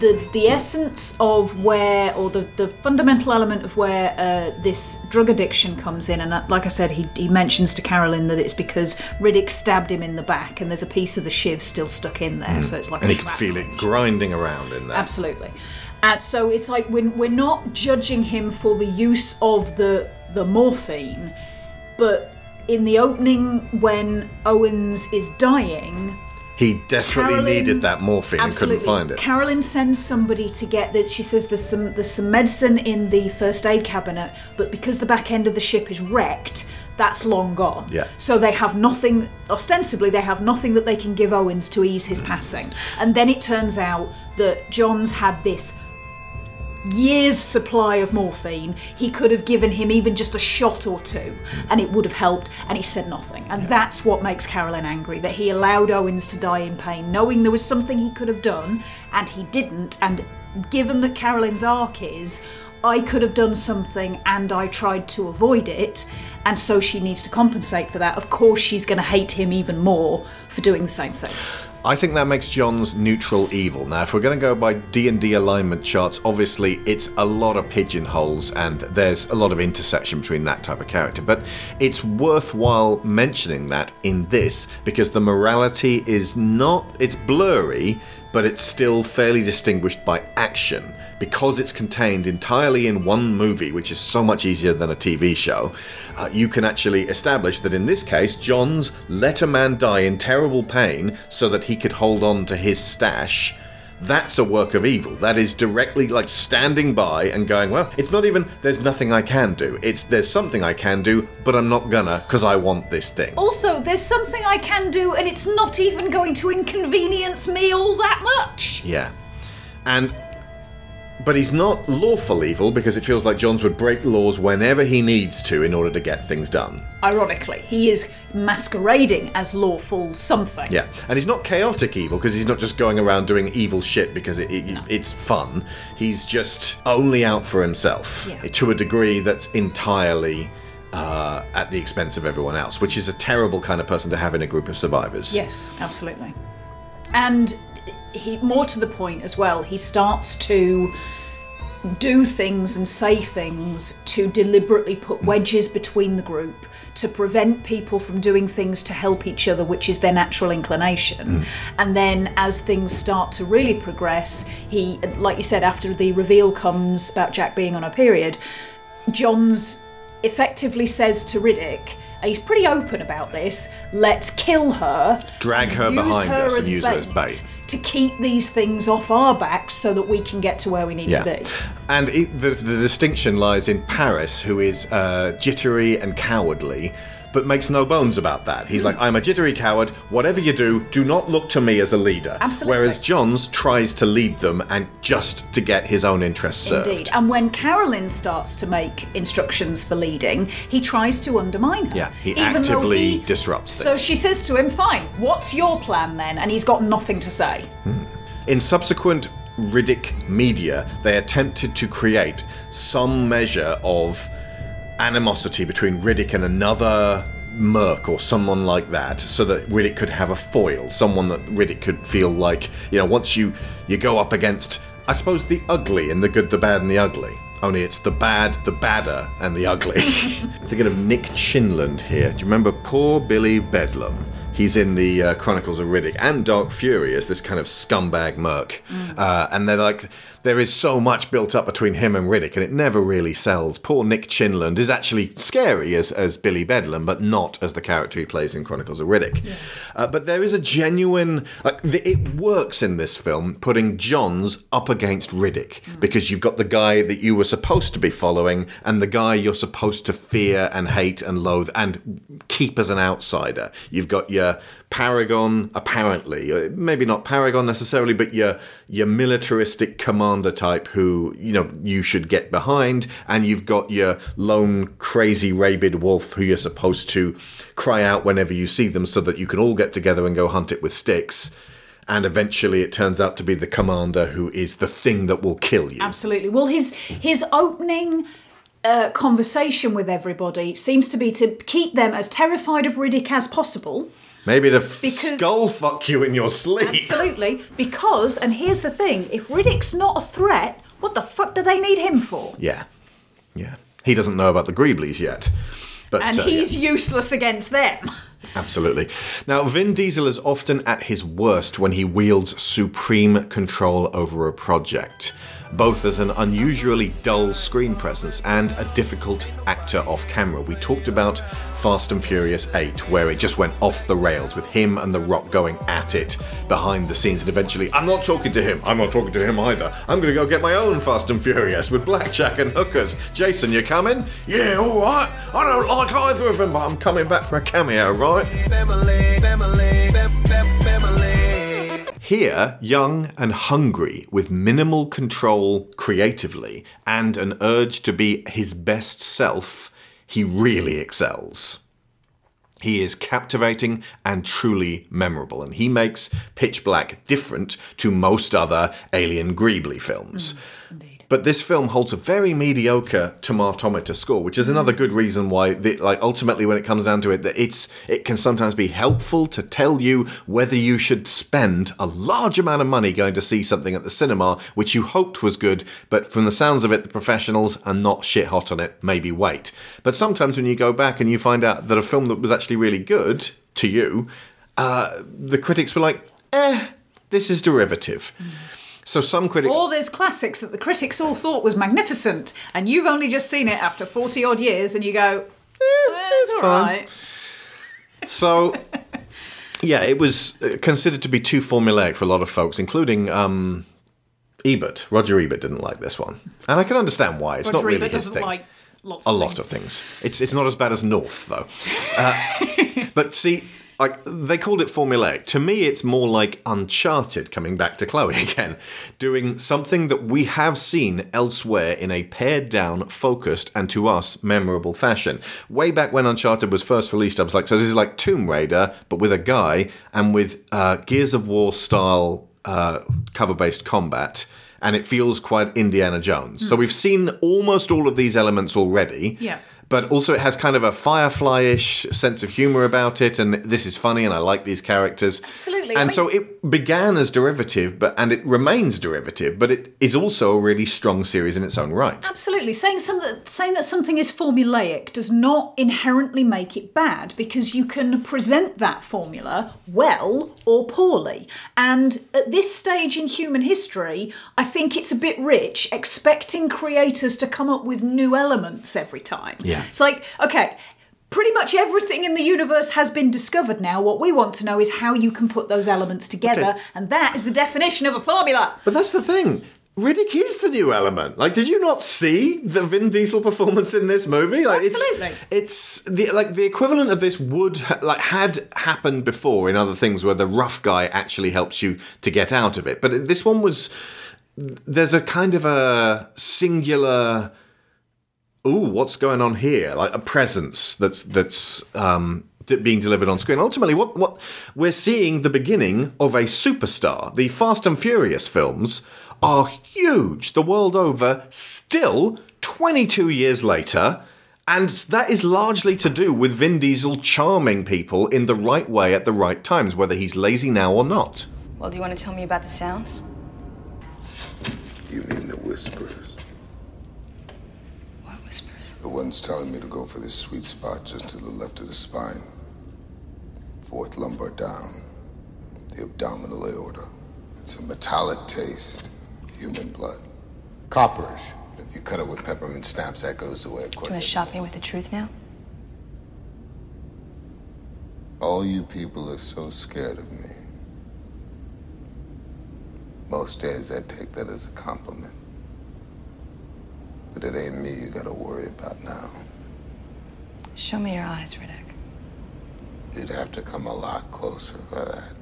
the the essence of where, or the, the fundamental element of where uh, this drug addiction comes in, and uh, like I said, he, he mentions to Carolyn that it's because Riddick stabbed him in the back, and there's a piece of the shiv still stuck in there, Mm. so it's like and he can feel it grinding around in there. Absolutely. And so it's like we're, we're not judging him for the use of the the morphine, but in the opening when Owens is dying, He desperately Carolyn- needed that morphine and couldn't find it. Carolyn sends somebody to get this. She says there's some there's some medicine in the first aid cabinet, but because the back end of the ship is wrecked, that's long gone. Yeah. So they have nothing. Ostensibly, they have nothing that they can give Owens to ease his passing. And then it turns out that Johns had this years supply of morphine he could have given him even just a shot or two and it would have helped and he said nothing. And that's what makes carolyn angry that he allowed owens to die in pain knowing there was something he could have done and he didn't. And given that carolyn's arc is i could have done something and i tried to avoid it and so she needs to compensate for that. Of course she's going to hate him even more for doing the same thing I think that makes Johns neutral evil. Now, if we're going to go by D&D alignment charts, obviously it's a lot of pigeonholes and there's a lot of intersection between that type of character. But it's worthwhile mentioning that in this because the morality is not it's blurry, but it's still fairly distinguished by action because it's contained entirely in one movie, which is so much easier than a TV show, uh, you can actually establish that in this case, Johns let a man die in terrible pain so that he could hold on to his stash. That's a work of evil. That is directly like standing by and going, well, it's not even there's nothing I can do. It's there's something I can do, but I'm not gonna because I want this thing. Also, there's something I can do, and it's not even going to inconvenience me all that much. Yeah. And but he's not lawful evil because it feels like Johns would break laws whenever he needs to in order to get things done. Ironically, he is masquerading as lawful something. Yeah, and he's not chaotic evil because he's not just going around doing evil shit because it, it, it's fun. He's just only out for himself Yeah. to a degree that's entirely uh, at the expense of everyone else, which is a terrible kind of person to have in a group of survivors. Yes, absolutely. And he, more to the point as well, he starts to do things and say things to deliberately put hmm. wedges between the group to prevent people from doing things to help each other, which is their natural inclination. Hmm. And then as things start to really progress, he, like you said, after the reveal comes about Jack being on a period, Johns effectively says to Riddick, he's pretty open about this, let's kill her. Drag her use behind her us and use her as bait. To keep these things off our backs so that we can get to where we need to be. And it, the, the distinction lies in Paris, who is uh, jittery and cowardly, but makes no bones about that. He's like, hmm. I'm a jittery coward. Whatever you do, do not look to me as a leader. Absolutely. Whereas Johns tries to lead them and just to get his own interests served. Indeed. And when Carolyn starts to make instructions for leading, he tries to undermine her. Yeah, he actively he- disrupts So things. she says to him, Fine, what's your plan then? And he's got nothing to say. Hmm. In subsequent Riddick media, they attempted to create some measure of animosity between Riddick and another merc or someone like that, so that Riddick could have a foil, someone that Riddick could feel like, you know, once you you go up against, I suppose, the ugly and the good, the bad, and the ugly. Only it's the bad, the badder, and the ugly. I'm [LAUGHS] thinking of Nick Chinlund here. Do you remember poor Billy Bedlam? He's in the uh, Chronicles of Riddick and Dark Fury as this kind of scumbag merc, uh, and they're like. There is so much built up between him and Riddick, and it never really sells. Poor Nick Chinlund is actually scary as, as Billy Bedlam, but not as the character he plays in Chronicles of Riddick. Uh, but there is a genuine. Like, the, it works in this film, putting Johns up against Riddick, because you've got the guy that you were supposed to be following, and the guy you're supposed to fear and hate and loathe and keep as an outsider. You've got your Paragon, apparently, uh, maybe not Paragon necessarily, but your your militaristic commander type who you know you should get behind, and you've got your lone crazy rabid wolf who you're supposed to cry out whenever you see them, so that you can all get together and go hunt it with sticks. And eventually, it turns out to be the commander who is the thing that will kill you. Absolutely. Well, his his opening uh, conversation with everybody seems to be to keep them as terrified of Riddick as possible. Maybe to f- Because- skull fuck you in your sleep. Absolutely, because and here's the thing: if Riddick's not a threat, what the fuck do they need him for? Yeah, yeah. He doesn't know about the Greeblies yet, but and uh, he's yeah, useless against them. absolutely. Now, Vin Diesel is often at his worst when he wields supreme control over a project, both as an unusually dull screen presence and a difficult actor off camera. We talked about Fast and Furious 8, where it just went off the rails with him and The Rock going at it behind the scenes, and eventually, I'm not talking to him. I'm not talking to him either. I'm going to go get my own Fast and Furious with blackjack and hookers. Jason, you coming? Yeah, all right. I don't like either of them, but I'm coming back for a cameo, right? Here, young and hungry, with minimal control creatively and an urge to be his best self, he really excels. He is captivating and truly memorable, and he makes Pitch Black different to most other Alien Greebly films. Mm, But this film holds a very mediocre tomatometer score, which is another good reason why, the, like, ultimately, when it comes down to it, that it's it can sometimes be helpful to tell you whether you should spend a large amount of money going to see something at the cinema, which you hoped was good, but from the sounds of it, the professionals are not shit hot on it. Maybe wait. But sometimes when you go back and you find out that a film that was actually really good to you, uh, the critics were like, "Eh, this is derivative." So some critics. All those classics that the critics all thought was magnificent, and you've only just seen it after 40 odd years, and you go, eh, it's all fine. right. So, [LAUGHS] yeah, it was uh, considered to be too formulaic for a lot of folks, including um, Ebert. Roger Ebert didn't like this one, and I can understand why. It's Roger not really Ebert his thing. like lots a of lot things. of things. It's it's not as bad as North though. Uh, [LAUGHS] but see, like they called it formulaic. To me, it's more like Uncharted. Coming back to Chloe [LAUGHS] again, doing something that we have seen elsewhere in a pared down, focused, and to us memorable fashion. Way back when Uncharted was first released, I was like, so this is like Tomb Raider, but with a guy and with uh, Gears of War style uh, cover based combat. And it feels quite Indiana Jones. So Hmm. we've seen almost all of these elements already Yeah. But also it has kind of a firefly-ish sense of humor about it and this is funny and i like these characters Absolutely, I and mean- so it began as derivative but and it remains derivative but it is also a really strong series in its own right Absolutely. Saying, some, saying that something is formulaic does not inherently make it bad because you can present that formula well or poorly. And at this stage in human history, I think it's a bit rich expecting creators to come up with new elements every time. Yeah. It's like, okay. Pretty much everything in the universe has been discovered now. What we want to know is how you can put those elements together, Okay. and that is the definition of a formula. but that's the thing Riddick is the new element. Like, did you not see the Vin Diesel performance in this movie? Like, Absolutely. it's it's the like the equivalent of this would ha- like had happened before in other things where the rough guy actually helps you to get out of it. But this one was there's a kind of a singular ooh, what's going on here? Like a presence that's that's um, d- being delivered on screen. Ultimately, what what we're seeing the beginning of a superstar. The Fast and Furious films are huge the world over. Still, 22 years later. And that is largely to do with Vin Diesel charming people in the right way at the right times, whether he's lazy now or not. Well, do you want to tell me about the sounds? You mean the whispers? The ones telling me to go for this sweet spot just to the left of the spine. Fourth lumbar down. The abdominal aorta. It's a metallic taste. Human blood. Copperish. If you cut it with peppermint schnapps, that goes away, of Do you course. want to shock me with the truth now? All you people are so scared of me. Most days I take that as a compliment. But it ain't me you gotta worry about now. Show me your eyes, Riddick. You'd have to come a lot closer for that.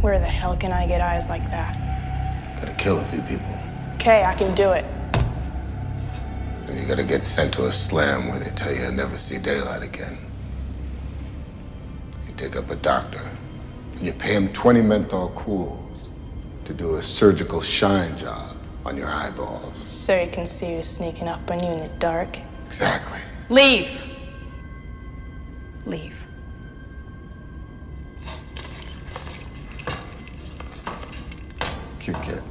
Where the hell can I get eyes like that? Gotta kill a few people. Okay, I can do it. You gotta get sent to a slam where they tell you you'll never see daylight again. You dig up a doctor, and you pay him 20 menthol Kools to do a surgical shine job on your eyeballs. So you can see who's sneaking up on you in the dark. Exactly. Leave. Leave. Kick it.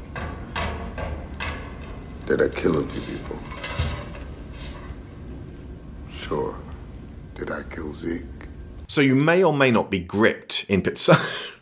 Did I kill a few people? Sure. Did I kill Zeke? So you may or may not be gripped in pizza. [LAUGHS]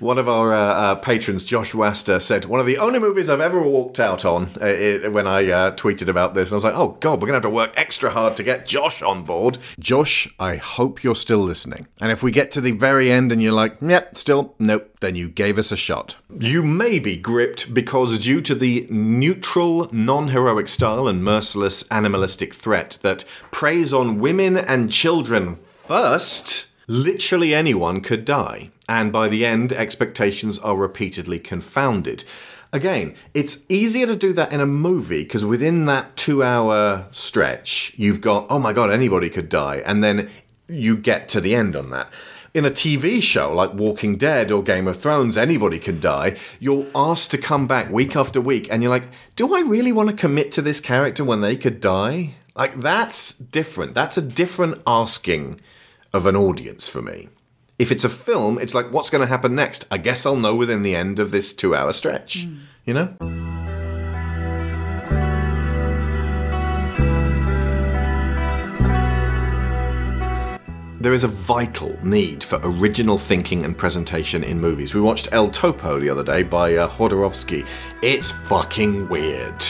One of our uh, uh, patrons, Josh Waster, said one of the only movies I've ever walked out on uh, it, when I uh, tweeted about this. And I was like, oh god, we're gonna have to work extra hard to get Josh on board. Josh, I hope you're still listening. And if we get to the very end and you're like, yep, still nope, then you gave us a shot. You may be gripped because due to the neutral, non-heroic style and merciless animalistic threat that preys on women and children first, literally anyone could die. And by the end, expectations are repeatedly confounded. Again, it's easier to do that in a movie because within that two hour stretch, you've got, oh my god, anybody could die. And then you get to the end on that. In a TV show like Walking Dead or Game of Thrones, anybody can die. You're asked to come back week after week, and you're like, do I really want to commit to this character when they could die? Like, that's different. That's a different asking of an audience for me. If it's a film, it's like, what's going to happen next? I guess I'll know within the end of this two hour stretch. You know? There is a vital need for original thinking and presentation in movies. We watched El Topo the other day by uh, Jodorowsky. It's fucking weird.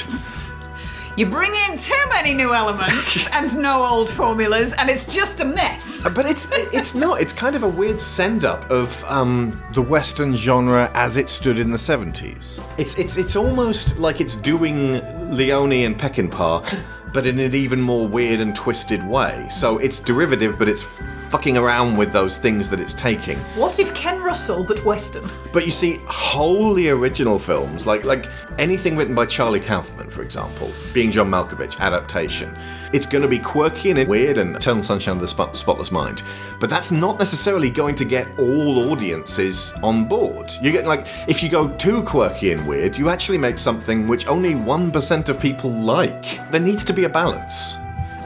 You bring in too many new elements [LAUGHS] and no old formulas, and it's just a mess. But it's it's not. It's kind of a weird send up of um, the Western genre as it stood in the seventies. It's it's it's almost like it's doing Leone and Peckinpah, but in an even more weird and twisted way. So it's derivative, but it's fucking around with those things that it's taking. What if Ken Russell but Western? But you see, wholly original films, like like anything written by Charlie Kaufman, for example, being John Malkovich, adaptation, it's going to be quirky and weird and Eternal Sunshine of the Spot- Spotless Mind. But that's not necessarily going to get all audiences on board. You get like, if you go too quirky and weird, you actually make something which only 1% of people like. There needs to be a balance.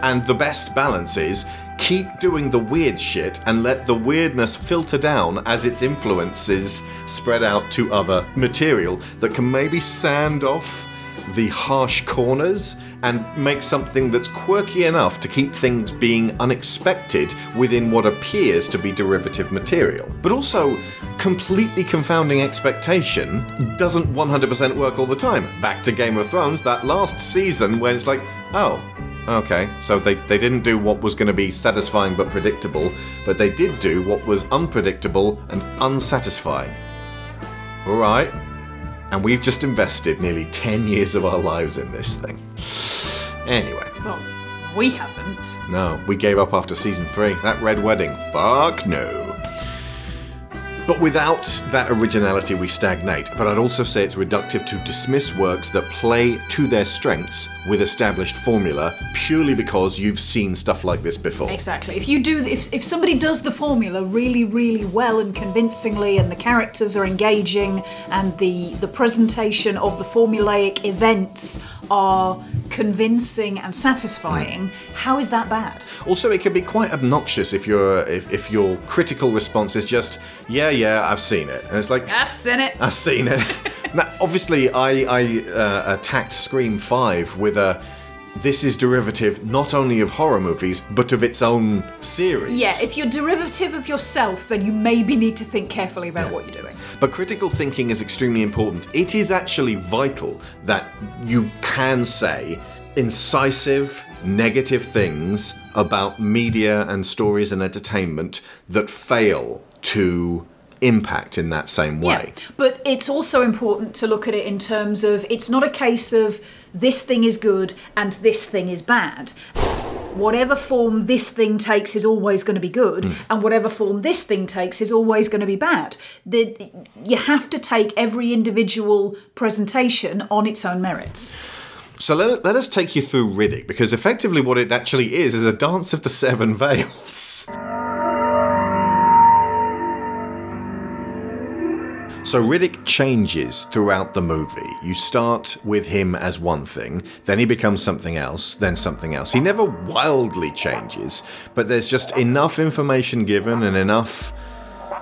And the best balance is keep doing the weird shit and let the weirdness filter down as its influences spread out to other material that can maybe sand off the harsh corners and make something that's quirky enough to keep things being unexpected within what appears to be derivative material. But also, completely confounding expectation doesn't 100% work all the time. Back to Game of Thrones, that last season when it's like, oh, Okay, so they, they didn't do what was going to be satisfying but predictable, but they did do what was unpredictable and unsatisfying. Alright, and we've just invested nearly 10 years of our lives in this thing. Anyway, Well, we haven't. no, we gave up after season 3. That Red Wedding, fuck no. But without that originality, we stagnate. But I'd also say it's reductive to dismiss works that play to their strengths with established formula purely because you've seen stuff like this before. Exactly. If you do, if, if somebody does the formula really, really well and convincingly, and the characters are engaging, and the the presentation of the formulaic events are convincing and satisfying, hmm. how is that bad? Also, it can be quite obnoxious if your if, if your critical response is just, yeah, yeah, I've seen it, and it's like, I've seen it. I've seen it. [LAUGHS] now, obviously, I I uh, attacked Scream Five with a. This is derivative not only of horror movies, but of its own series. Yeah, if you're derivative of yourself, then you maybe need to think carefully about what you're doing. But critical thinking is extremely important. It is actually vital that you can say incisive, negative things about media and stories and entertainment that fail to impact in that same way. Yeah, but it's also important to look at it in terms of it's not a case of this thing is good and this thing is bad. Whatever form this thing takes is always going to be good, mm. and whatever form this thing takes is always going to be bad. The, you have to take every individual presentation on its own merits. So let, let us take you through Riddick, because effectively what it actually is is a dance of the seven veils. [LAUGHS] So Riddick changes throughout the movie. You start with him as one thing, then he becomes something else, then something else. He never wildly changes, but there's just enough information given and enough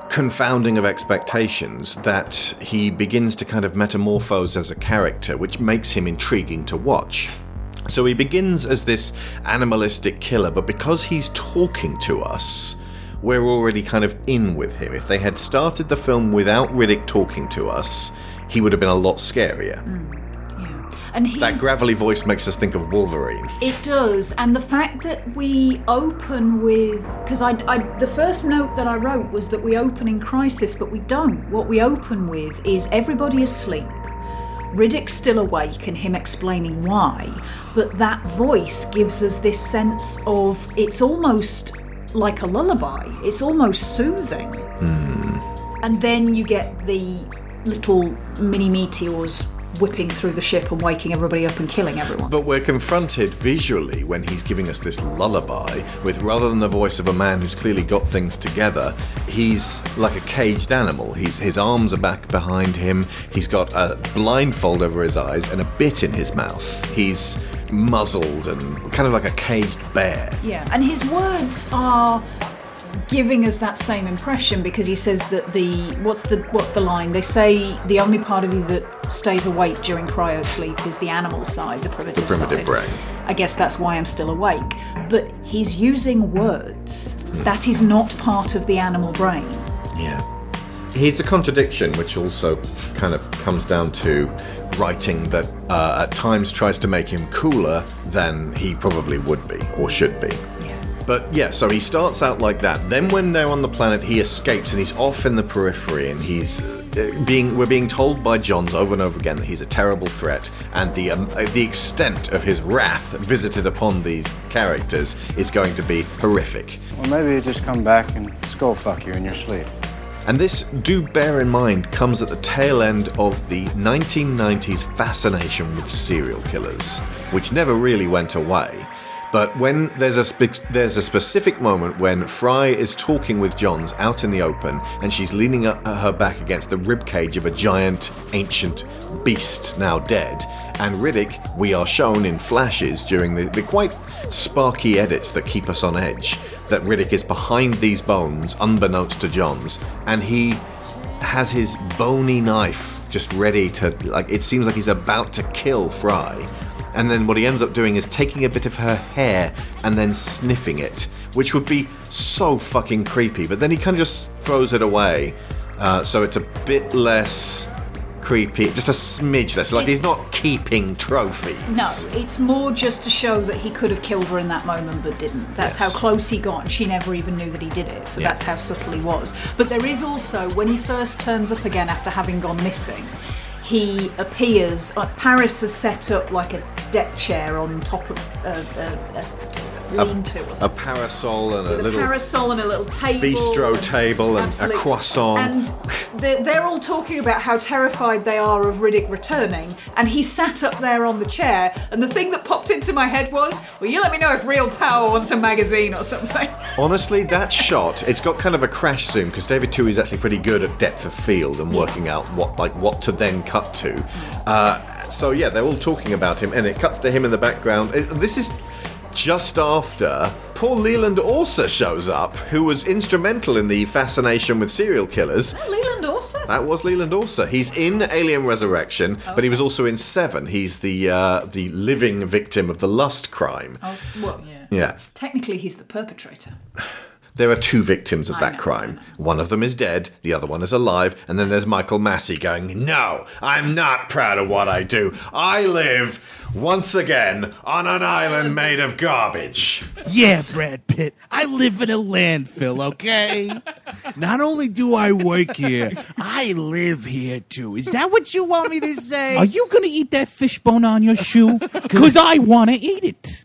confounding of expectations that he begins to kind of metamorphose as a character, which makes him intriguing to watch. So he begins as this animalistic killer, but because he's talking to us, we're already kind of in with him. If they had started the film without Riddick talking to us, he would have been a lot scarier. Mm, and That gravelly voice makes us think of Wolverine. It does, and the fact that we open with because I, I the first note that I wrote was that we open in crisis, but we don't. What we open with is everybody asleep. Riddick's still awake and him explaining why, but that voice gives us this sense of it's almost like a lullaby. It's almost soothing. Hmm. And then you get the little mini meteors whipping through the ship and waking everybody up and killing everyone. But we're confronted visually when he's giving us this lullaby with rather than the voice of a man who's clearly got things together, he's like a caged animal. He's his arms are back behind him. He's got a blindfold over his eyes and a bit in his mouth. He's muzzled and kind of like a caged bear. Yeah, and his words are giving us that same impression because he says that the what's the what's the line? They say the only part of you that stays awake during cryo sleep is the animal side, the primitive, The primitive side. brain. I guess that's why I'm still awake. But he's using words. That is not part of the animal brain. Yeah. He's a contradiction, which also kind of comes down to writing that uh, at times tries to make him cooler than he probably would be or should be. But yeah, so he starts out like that. Then when they're on the planet, he escapes and he's off in the periphery, and he's uh, being we're being told by Johns over and over again that he's a terrible threat, and the um, uh, the extent of his wrath visited upon these characters is going to be horrific. Well, maybe you just come back and skull fuck you in your sleep. And this, do bear in mind, comes at the tail end of the 1990s fascination with serial killers, which never really went away. But when there's a spe- there's a specific moment when Fry is talking with Johns out in the open, and she's leaning her back against the rib cage of a giant ancient beast now dead, and Riddick, we are shown in flashes during the, the quite sparky edits that keep us on edge, that Riddick is behind these bones, unbeknownst to Johns, and he has his bony knife just ready to, like, it seems like he's about to kill Fry. And then what he ends up doing is taking a bit of her hair and then sniffing it, which would be so fucking creepy. But then he kind of just throws it away. Uh, so it's a bit less creepy, just a smidge less. Like he's not keeping trophies. No, it's more just to show that he could have killed her in that moment but didn't. That's Yes. how close he got, and she never even knew that he did it. So Yeah. that's how subtle he was. But there is also, when he first turns up again after having gone missing, he appears. Uh, Paris has set up like a deck chair on top of uh, a, a lean-to or A parasol and a With a little parasol and a little table. bistro table and a croissant. And they're, they're all talking about how terrified they are of Riddick returning. And he sat up there on the chair. And the thing that popped into my head was, well, you let me know if Real Power wants a magazine or something. [LAUGHS] Honestly, that shot, it's got kind of a crash zoom because David Twohy is actually pretty good at depth of field and working out what like what to then cut to. Uh, so yeah, they're all talking about him, and it cuts to him in the background. It- this is just after Paul Leland also shows up, who was instrumental in the fascination with serial killers. Leland also. That was Leland Orser. He's in Alien Resurrection, but he was also in Seven. He's the uh, the living victim of the lust crime. Oh, well, yeah. Yeah. Technically, he's the perpetrator. [SIGHS] [LAUGHS] There are two victims of I that know, crime. One of them is dead, the other one is alive, and then there's Michael Massee going, No, I'm not proud of what I do. I live once again on an island made of garbage. Yeah, Brad Pitt. I live in a landfill, okay? Not only do I work here, I live here too. Is that what you want me to say? Are you gonna eat that fishbone on your shoe? Because I want to eat it.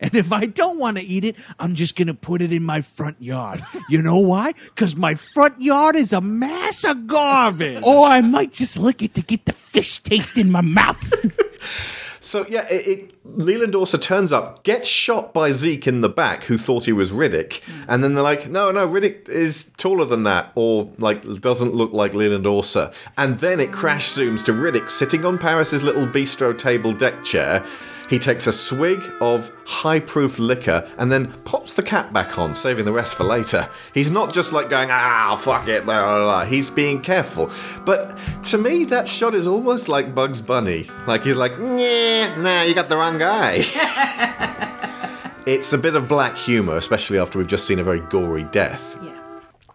And if I don't want to eat it, I'm just going to put it in my front yard. You know why? Because my front yard is a mass of garbage. Or I might just lick it to get the fish taste in my mouth. [LAUGHS] So yeah, it, it, Leland Orser turns up, gets shot by Zeke in the back, who thought he was Riddick, and then they're like, "No, no, Riddick is taller than that, or like doesn't look like Leland Orser." And then it crash zooms to Riddick sitting on Paris's little bistro table deck chair. He takes a swig of high proof liquor and then pops the cap back on, saving the rest for later. He's not just like going, ah, fuck it, blah, blah, blah. He's being careful. But to me, that shot is almost like Bugs Bunny. Like he's like, nah, nah, you got the wrong guy. [LAUGHS] it's a bit of black humour, especially after we've just seen a very gory death. Yeah.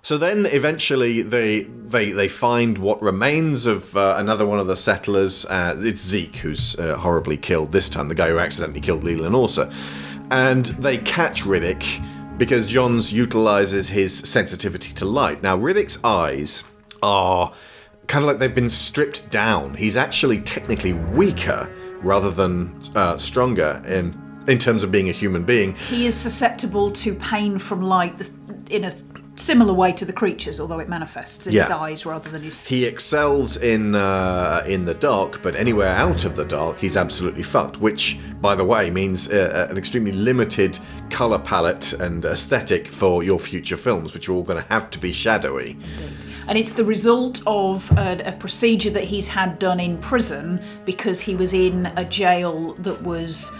So then, eventually, they they they find what remains of uh, another one of the settlers. Uh, it's Zeke who's uh, horribly killed this time. The guy who accidentally killed Leland Orser, and they catch Riddick because Johns utilizes his sensitivity to light. Now, Riddick's eyes are kind of like they've been stripped down. He's actually technically weaker rather than uh, stronger in in terms of being a human being. He is susceptible to pain from light in a similar way to the creatures, although it manifests in his eyes rather than his. He excels in uh, in the dark, but anywhere out of the dark, he's absolutely fucked. Which, by the way, means uh, an extremely limited color palette and aesthetic for your future films, which are all going to have to be shadowy. And it's the result of a, a procedure that he's had done in prison because he was in a jail that was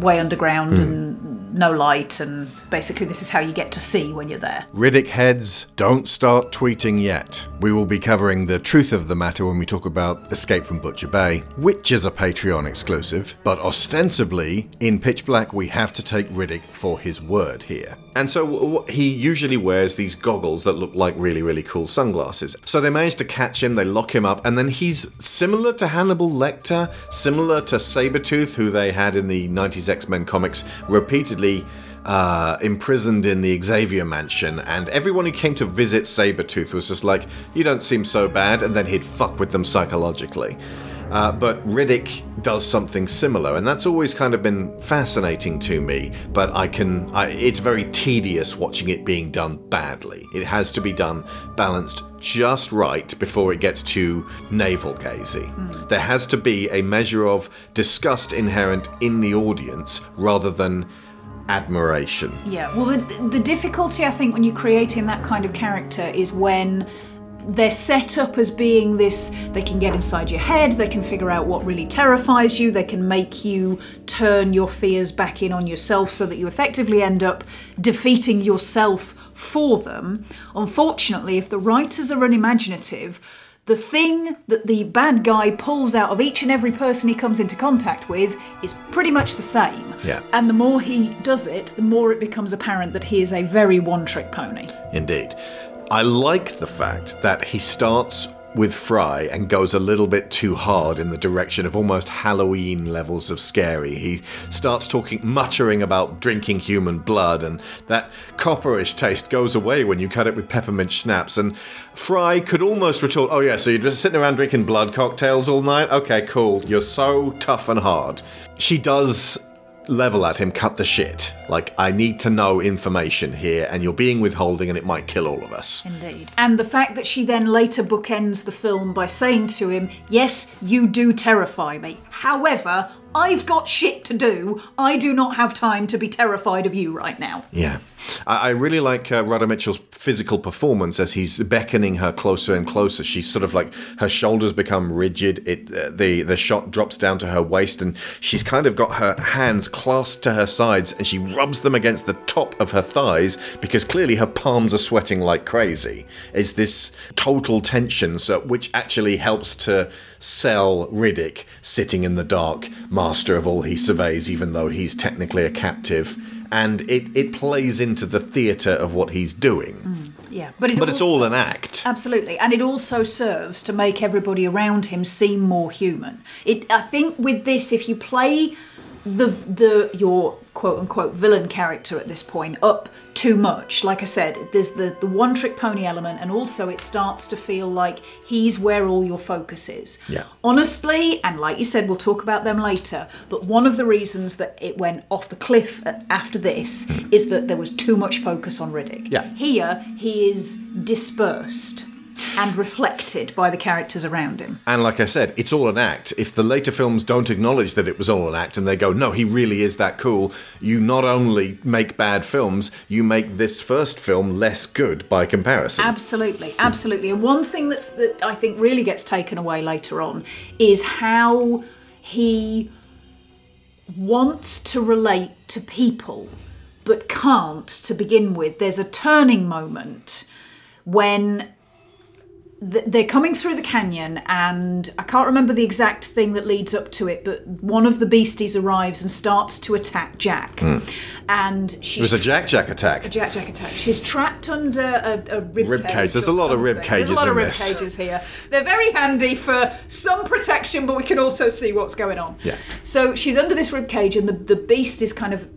way underground Hmm. and no light, and basically, this is how you get to see when you're there. Riddick heads, don't start tweeting yet. We will be covering the truth of the matter when we talk about Escape from Butcher Bay, which is a Patreon exclusive, but ostensibly, in Pitch Black, we have to take Riddick for his word here. And so he usually wears these goggles that look like really, really cool sunglasses. So they manage to catch him, they lock him up, and then he's similar to Hannibal Lecter, similar to Sabretooth, who they had in the 90s X Men comics, repeatedly uh, imprisoned in the Xavier mansion. And everyone who came to visit Sabretooth was just like, You don't seem so bad, and then he'd fuck with them psychologically. Uh, but Riddick does something similar, and that's always kind of been fascinating to me. But I can, I, it's very tedious watching it being done badly. It has to be done balanced just right before it gets too navel gazy. There has to be a measure of disgust inherent in the audience rather than admiration. Yeah, well, the, the difficulty I think when you're creating that kind of character is when they're set up as being this they can get inside your head, they can figure out what really terrifies you, they can make you turn your fears back in on yourself so that you effectively end up defeating yourself for them. Unfortunately, if the writers are unimaginative, the thing that the bad guy pulls out of each and every person he comes into contact with is pretty much the same. Yeah. And the more he does it, the more it becomes apparent that he is a very one trick pony. Indeed. I like the fact that he starts with Fry and goes a little bit too hard in the direction of almost Halloween levels of scary. He starts talking, muttering about drinking human blood, and that copperish taste goes away when you cut it with peppermint schnapps. And Fry could almost retort, Oh, yeah, so you're just sitting around drinking blood cocktails all night? Okay, cool. You're so tough and hard. She does level at him, cut the shit. Like, I need to know information here, and you're being withholding, and it might kill all of us. Indeed. And the fact that she then later bookends the film by saying to him, Yes, you do terrify me. However, I've got shit to do. I do not have time to be terrified of you right now. Yeah. I, I really like uh, Radha Mitchell's physical performance as he's beckoning her closer and closer. She's sort of like her shoulders become rigid. It uh, the the shot drops down to her waist, and she's kind of got her hands clasped to her sides, and she rubs them against the top of her thighs because clearly her palms are sweating like crazy. It's this total tension, so which actually helps to sell Riddick sitting in the dark, master of all he surveys, even though he's technically a captive. And it, it plays into the theatre of what he's doing. Mm, yeah, but it But it's all an act. Absolutely, and it also serves to make everybody around him seem more human. It, I think, with this, if you play the the your quote unquote villain character at this point up too much, like I said, there's the the one trick pony element, and also it starts to feel like he's where all your focus is. Yeah. Honestly, and like you said, we'll talk about them later, but one of the reasons that it went off the cliff after this is that there was too much focus on Riddick. Yeah. Here, he is dispersed and reflected by the characters around him. And like I said, it's all an act. If the later films don't acknowledge that it was all an act and they go, no, he really is that cool, you not only make bad films, you make this first film less good by comparison. Absolutely, absolutely. And one thing that's that I think really gets taken away later on is how he wants to relate to people but can't to begin with. There's a turning moment when they're coming through the canyon and I can't remember the exact thing that leads up to it, but one of the beasties arrives and starts to attack Jack. Hmm. And It was a Jack Jack attack. a Jack Jack attack. She's trapped under a, a rib, Rib cage. There's a lot of rib cages There's a lot of rib this. cages here. They're very handy for some protection, but we can also see what's going on. Yeah. So she's under this rib cage, and the, the beast is kind of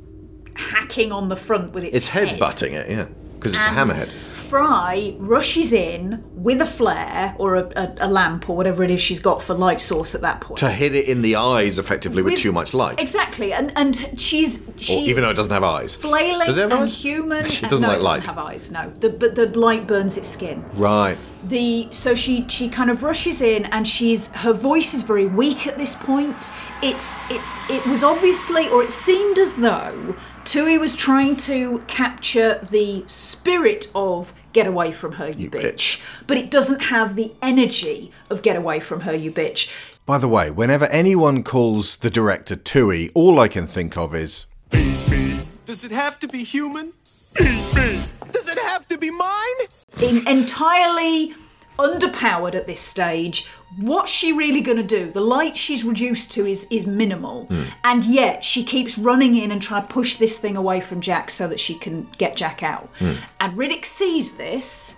hacking on the front with its, It's head butting it, yeah. Because it's And a hammerhead. Fry rushes in with a flare or a, a, a lamp or whatever it is she's got for light source at that point. To hit it in the eyes effectively with, With- too much light. Exactly, and and she's Or even though it doesn't have eyes. flailing Does it have and eyes? human. She doesn't no, like it light. doesn't have eyes. No, the, but the light burns its skin. Right. The so she she kind of rushes in and she's her voice is very weak at this point. It's it it was obviously or it seemed as though Twohy was trying to capture the spirit of get away from her you, bitch. but it doesn't have the energy of get away from her you bitch. By the way, whenever anyone calls the director Twohy, all I can think of is Does it have to be human? Does it have to be mine? in, entirely underpowered at this stage. What's she really going to do? The light she's reduced to is is minimal, and yet she keeps running in and trying to push this thing away from Jack so that she can get Jack out. And Riddick sees this,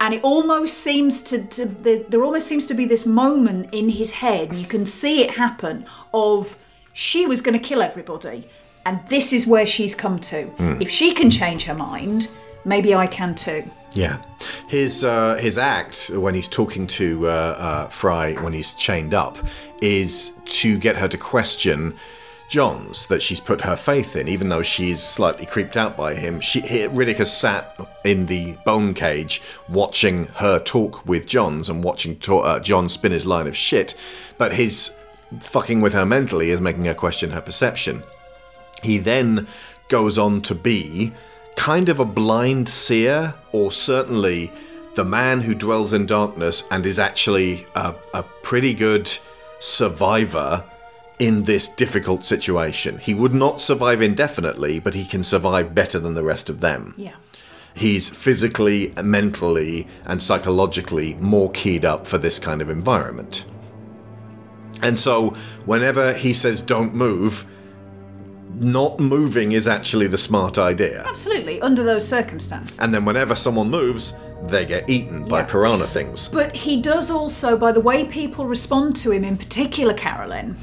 and it almost seems to, to the, there almost seems to be this moment in his head. You can see it happen of she was going to kill everybody, and this is where she's come to. Hmm. If she can change her mind, maybe I can too. Yeah, his uh, his act when he's talking to uh, uh, Fry when he's chained up is to get her to question Johns that she's put her faith in, even though she's slightly creeped out by him. She he, Riddick has sat in the bone cage watching her talk with Johns and watching to, uh, John spin his line of shit, but his fucking with her mentally is making her question her perception. He then goes on to be kind of a blind seer, or certainly the man who dwells in darkness and is actually a, a pretty good survivor in this difficult situation. He would not survive indefinitely, but he can survive better than the rest of them. Yeah. He's physically, mentally, and psychologically more keyed up for this kind of environment. And so, whenever he says, don't move, not moving is actually the smart idea. Absolutely, under those circumstances. And then whenever someone moves, they get eaten by Yeah. piranha things. But he does also, by the way people respond to him, in particular Carolyn,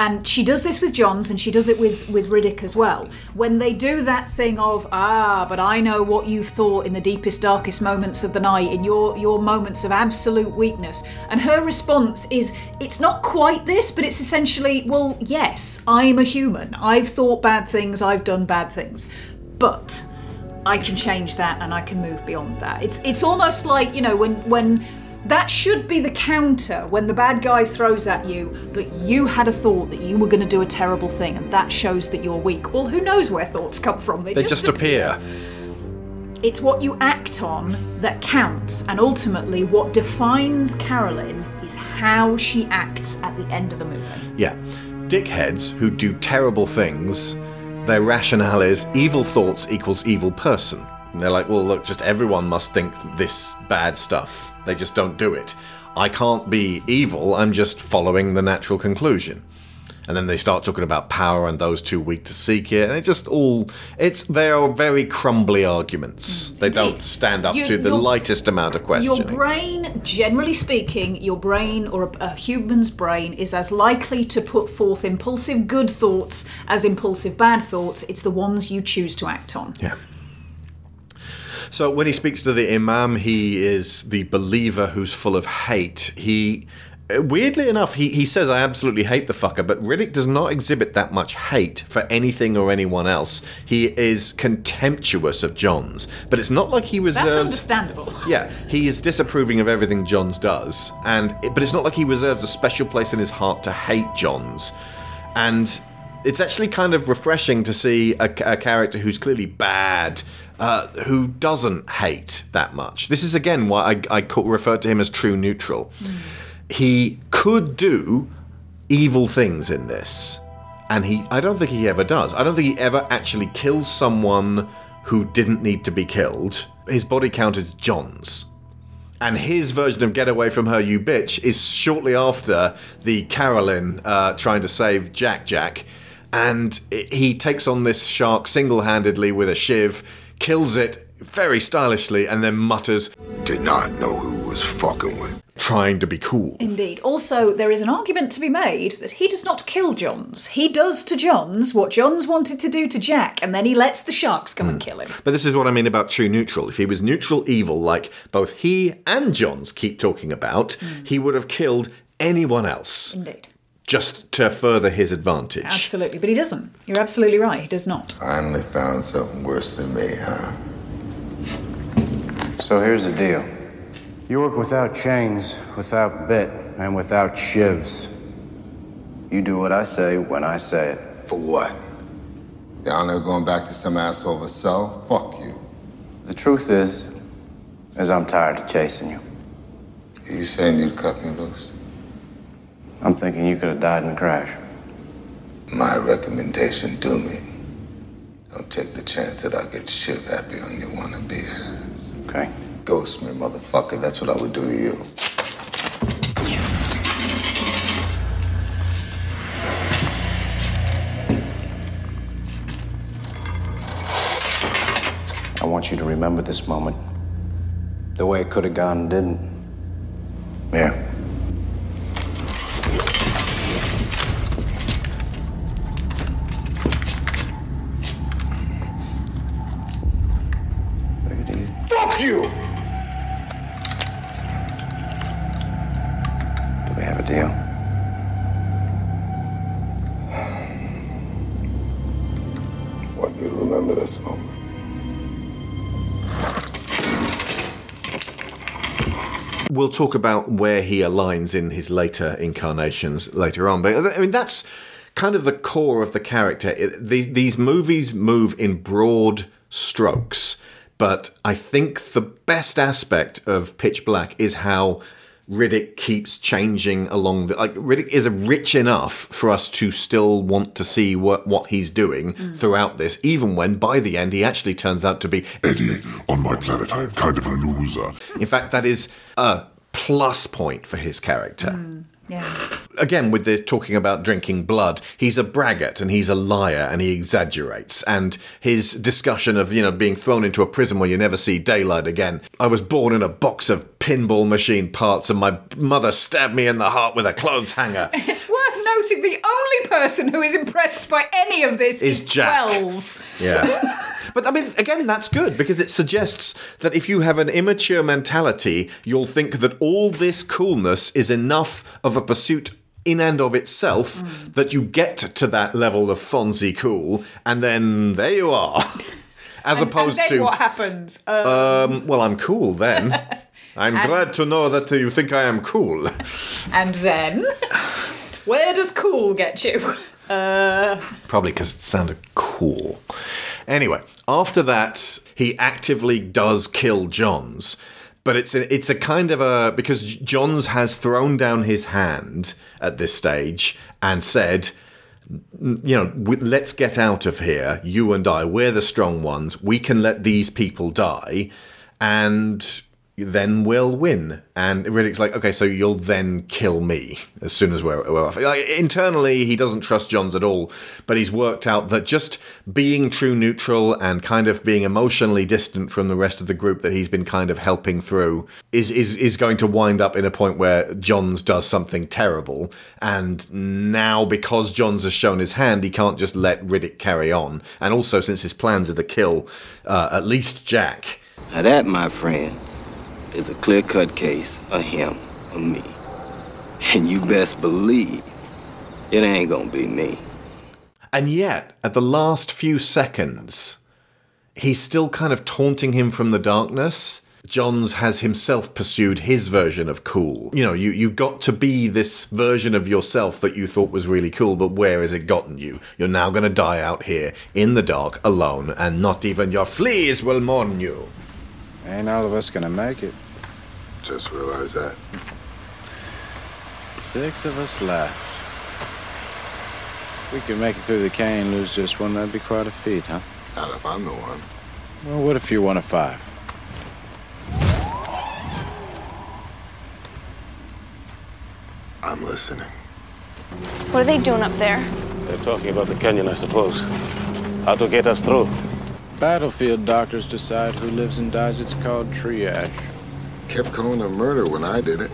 and she does this with Johns and she does it with, with Riddick as well. When they do that thing of, ah, but I know what you've thought in the deepest, darkest moments of the night, in your, your moments of absolute weakness. And her response is, it's not quite this, but it's essentially, well, yes, I'm a human. I've thought bad things, I've done bad things. But I can change that and I can move beyond that. It's it's almost like, you know, when when that should be the counter when the bad guy throws at you, but you had a thought that you were going to do a terrible thing and that shows that you're weak. Well, who knows where thoughts come from? They just appear. It's what you act on that counts, and ultimately what defines Carolyn is how she acts at the end of the movie. Yeah. Dickheads who do terrible things, their rationale is evil thoughts equals evil person. And they're like, well, look, just everyone must think this bad stuff. They just don't do it. I can't be evil, I'm just following the natural conclusion. And then they start talking about power and those too weak to seek it, and it just all it's they are very crumbly arguments. Mm. They don't stand up You- to the your- lightest amount of questioning. Your brain, generally speaking, your brain or a, a human's brain is as likely to put forth impulsive good thoughts as impulsive bad thoughts. It's the ones you choose to act on. Yeah. So when he speaks to the imam, he is the believer who's full of hate. He, weirdly enough, he, he says, "I absolutely hate the fucker," but Riddick does not exhibit that much hate for anything or anyone else. He is contemptuous of Johns, but it's not like he reserves. That's understandable. [LAUGHS] Yeah, he is disapproving of everything Johns does, and but it's not like he reserves a special place in his heart to hate Johns, and it's actually kind of refreshing to see a, a character who's clearly bad, uh, who doesn't hate that much. This is again why I, I referred to him as true neutral. He could do evil things in this, and he I don't think he ever does. I don't think he ever actually kills someone who didn't need to be killed. His body count is Johns. And his version of "Get away from her, you bitch" is shortly after the Carolyn uh, trying to save Jack Jack, and he takes on this shark single-handedly with a shiv, kills it very stylishly, and then mutters, "Did not know who was fucking with." Trying to be cool. Indeed. Also, there is an argument to be made that he does not kill Johns. He does to Johns what Johns wanted to do to Jack, and then he lets the sharks come and hmm. kill him. But this is what I mean about true neutral. If he was neutral evil, like both he and Johns keep talking about, hmm. he would have killed anyone else Indeed. Just to further his advantage. Absolutely. But he doesn't. You're absolutely right. He does not. Finally found something worse than me, huh? So here's the deal. You work without chains, without bit, and without shivs. You do what I say when I say it. For what? Down there going back to some asshole of a cell? Fuck you. The truth is, is I'm tired of chasing you. Are you saying you'd cut me loose? I'm thinking you could have died in a crash. My recommendation do me. Don't take the chance that I get shit happy on your wannabe ass. Okay. Ghost me, motherfucker. That's what I would do to you. I want you to remember this moment. The way it could have gone and didn't. Here. Talk about where he aligns in his later incarnations later on, but I mean that's kind of the core of the character. It, these, these movies move in broad strokes, but I think the best aspect of Pitch Black is how Riddick keeps changing along the like Riddick is rich enough for us to still want to see what what he's doing mm. throughout this, even when by the end he actually turns out to be Eddie, on my planet, I am kind of a loser. in fact, that is a plus point for his character. Mm, yeah. again with this talking about drinking blood he's a braggart and he's a liar and he exaggerates and his discussion of you know being thrown into a prison where you never see daylight again i was born in a box of pinball machine parts and my mother stabbed me in the heart with a clothes hanger [LAUGHS] It's worth noting the only person who is impressed by any of this Is is, Jack. 12. Yeah [LAUGHS] but i mean again that's good because it suggests that if you have an immature mentality you'll think that all this coolness is enough of a pursuit in and of itself that you get to that level of Fonzie cool, and then there you are. [LAUGHS] As And- opposed and then to, what happens? Um, um, well, I'm cool then. [LAUGHS] I'm And- glad to know that you think I am cool. and then, where does cool get you? Uh, Probably because it sounded cool. Anyway, after that, he actively does kill Johns. But it's a, it's a kind of a because Johns has thrown down his hand at this stage and said, you know, let's get out of here. You and I, we're the strong ones. We can let these people die, and then we'll win. And Riddick's like, okay, so you'll then kill me as soon as we're, we're off. Like, internally, he doesn't trust Johns at all, but he's worked out that just being true neutral and kind of being emotionally distant from the rest of the group that he's been kind of helping through is is is going to wind up in a point where Johns does something terrible. And now, because Johns has shown his hand, he can't just let Riddick carry on. And also, since his plans are to kill uh, at least Jack. Now that, my friend, is a clear-cut case of him or me. And you best believe it ain't gonna be me. And yet, at the last few seconds, he's still kind of taunting him from the darkness. Johns has himself pursued his version of cool. You know, you, you got to be this version of yourself that you thought was really cool, but where has it gotten you? You're now going to die out here in the dark, alone, and not even your fleas will mourn you. Ain't all of us gonna make it. Just realized that. Six of us left. If we could make it through the canyon and lose just one, that'd be quite a feat, huh? Not if I'm the one. Well, what if you're one of five? I'm listening. What are they doing up there? They're talking about the canyon, I suppose. How to get us through. Battlefield doctors decide who lives and dies. It's called triage. Kept calling it murder when I did it.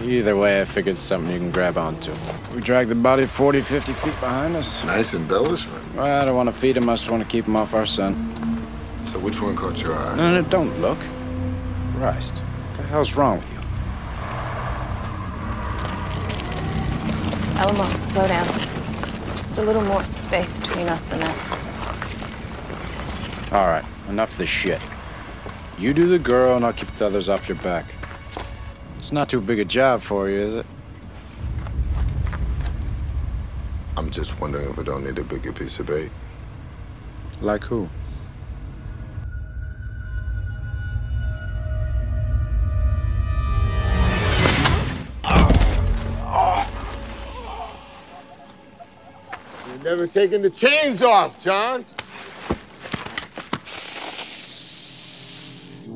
Either way, I figured something you can grab onto. We dragged the body 40, 50 feet behind us. Nice embellishment. Well, I don't want to feed him. I just want to keep him off our son. So which one caught your eye? No, no, don't look. Christ. What the hell's wrong with you? Elmo, slow down. Just a little more space between us and that. All right, enough of this shit. You do the girl, and I'll keep the others off your back. It's not too big a job for you, is it? I'm just wondering if I don't need a bigger piece of bait. Like who? You've never taken the chains off, Johns.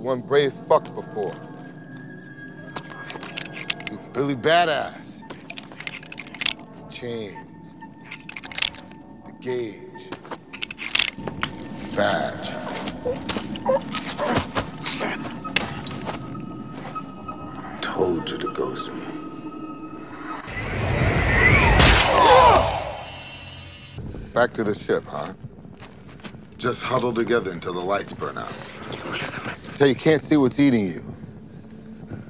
One brave fuck before. You Billy Badass. The chains. The gauge. The Badge. Told you to ghost me. Back to the ship, huh? Just huddle together until the lights burn out. Till you can't see what's eating you.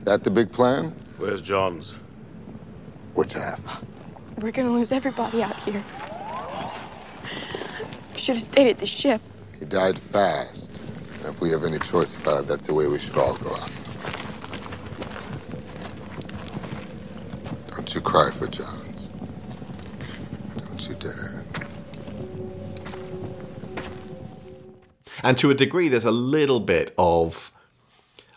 That the big plan? Where's Johns? Which half? We're gonna lose everybody out here. Should have stayed at the ship. He died fast. And if we have any choice about it, that's the way we should all go out. Don't you cry for Johns. And to a degree, there's a little bit of.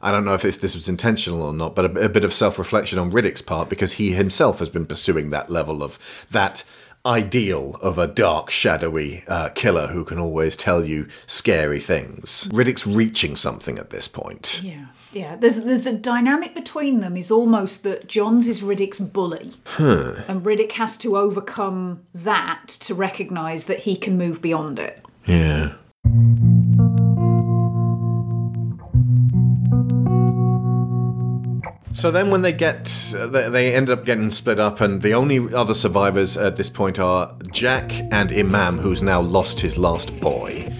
I don't know if this, this was intentional or not, but a, a bit of self reflection on Riddick's part because he himself has been pursuing that level of that ideal of a dark, shadowy uh, killer who can always tell you scary things. Riddick's reaching something at this point. Yeah. Yeah, there's there's the dynamic between them is almost that Johns is Riddick's bully, Huh. and Riddick has to overcome that to recognise that he can move beyond it. Yeah. So then, when they get, they they end up getting split up, and the only other survivors at this point are Jack and Imam, who's now lost his last boy,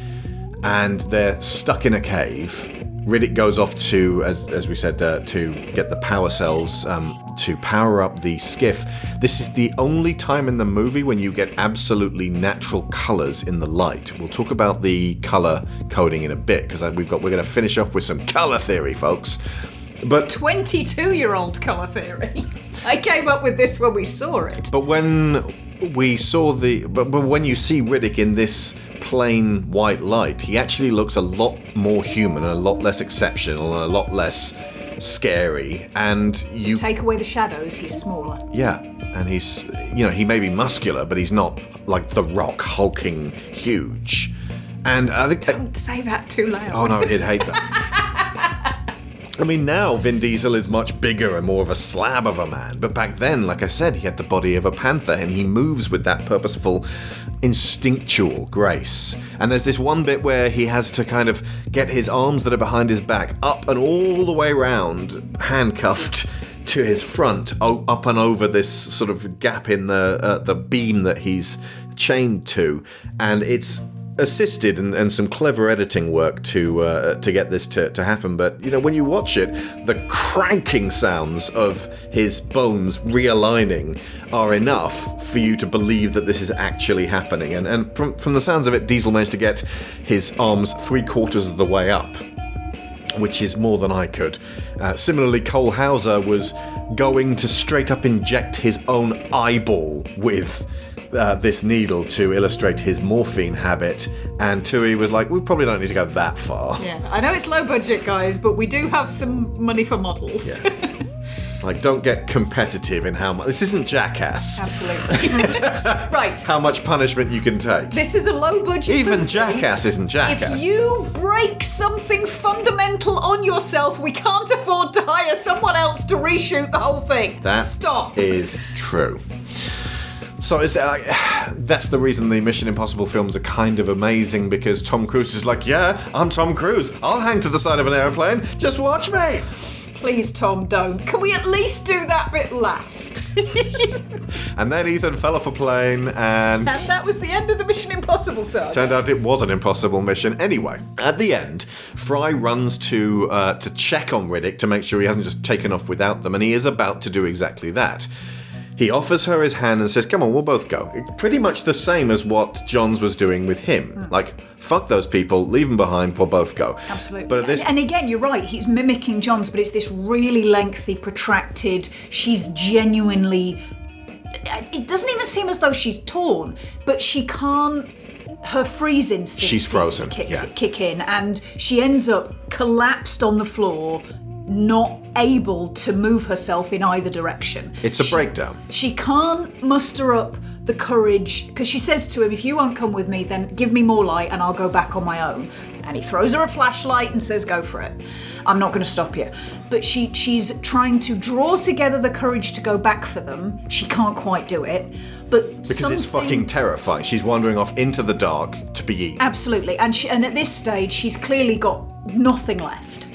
and they're stuck in a cave. Riddick goes off to, as, as we said, uh, to get the power cells um, to power up the skiff. This is the only time in the movie when you get absolutely natural colors in the light. We'll talk about the color coding in a bit because we've got we're going to finish off with some color theory, folks. But 22 year old colour theory. I came up with this when we saw it. But when we saw the, but, but when you see Riddick in this plain white light, he actually looks a lot more human, and a lot less exceptional, and a lot less scary. And you, Take away the shadows, he's smaller. yeah, and he's, you know, he may be muscular, but he's not like the Rock, hulking huge. And I think, Don't say that too loud. oh no, he'd hate that. [LAUGHS] I mean, now Vin Diesel is much bigger and more of a slab of a man, but back then, like I said, he had the body of a panther and he moves with that purposeful, instinctual grace. And there's this one bit where he has to kind of get his arms that are behind his back up and all the way round, handcuffed to his front, up and over this sort of gap in the uh, the beam that he's chained to, and it's assisted and, and some clever editing work to uh, to get this to, to happen. But you know, when you watch it, the cranking sounds of his bones realigning are enough for you to believe that this is actually happening. And and from from the sounds of it, Diesel managed to get his arms three quarters of the way up which is more than I could. Uh, similarly, Cole Hauser was going to straight up inject his own eyeball with. Uh, this needle to illustrate his morphine habit, and Twohy was like, "We probably don't need to go that far. Yeah, I know it's low budget, guys, but we do have some money for models. Like, don't get competitive in how much. This isn't Jackass. Absolutely. [LAUGHS] right. How much punishment you can take. This is a low budget. Even movie. Jackass isn't Jackass. If you break something fundamental on yourself, we can't afford to hire someone else to reshoot the whole thing. That Stop. is true. So it's like [SIGHS] that's the reason the Mission Impossible films are kind of amazing because Tom Cruise is like, yeah, I'm Tom Cruise. I'll hang to the side of an airplane. Just watch me. Please, Tom, don't. Can we at least do that bit last? [LAUGHS] And then Ethan fell off a plane and. And that was the end of the Mission Impossible saga. Turned out it was an impossible mission. Anyway, at the end, Fry runs to uh, to check on Riddick to make sure he hasn't just taken off without them, and he is about to do exactly that. He offers her his hand and says, "Come on, we'll both go." Pretty much the same as what Johns was doing with him. Hmm. Like, fuck those people, leave them behind, we'll both go. Absolutely. But at this, and, and again, you're right. He's mimicking Johns, but it's this really lengthy, protracted. She's genuinely. It doesn't even seem as though she's torn, but she can't. Her freeze instinct She's frozen, Kick, yeah. kick in, and she ends up collapsed on the floor, not able to move herself in either direction. it's a breakdown. She can't muster up the courage because she says to him, If you won't come with me, then give me more light and I'll go back on my own. And he throws her a flashlight and says, Go for it. I'm not going to stop you. But she she's trying to draw together the courage to go back for them. She can't quite do it. But Because it's fucking terrifying. She's wandering off into the dark to be eaten. Absolutely. And she, and at this stage, she's clearly got nothing left.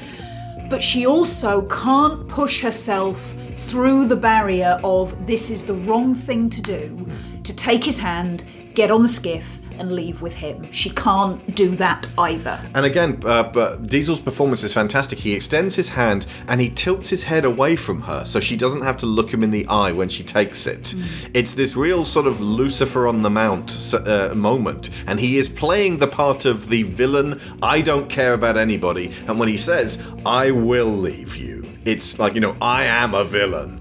But she also can't push herself through the barrier of this is the wrong thing to do to take his hand, get on the skiff, and leave with him. She can't do that either. And again, uh, but Diesel's performance is fantastic. He extends his hand and he tilts his head away from her so she doesn't have to look him in the eye when she takes it. It's this real sort of Lucifer on the Mount uh, moment, and he is playing the part of the villain. I don't care about anybody. And when he says, I will leave you, it's like, you know, I am a villain.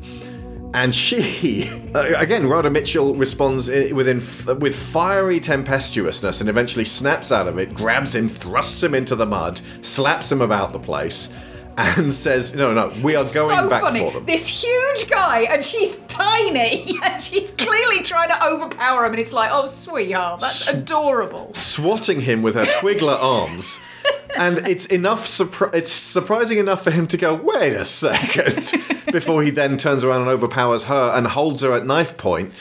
And she, [LAUGHS] uh, again, Radha Mitchell responds within with fiery tempestuousness and eventually snaps out of it, grabs him, thrusts him into the mud, slaps him about the place, [LAUGHS] and says, "No, no, we are going so back funny. for them." This huge huge guy and she's tiny [LAUGHS] and she's clearly trying to overpower him and it's like, oh sweetheart, that's adorable. swatting him with her twiggler arms. And it's enough. Surpri- it's surprising enough for him to go, "Wait a second, [LAUGHS] before he then turns around and overpowers her and holds her at knife point.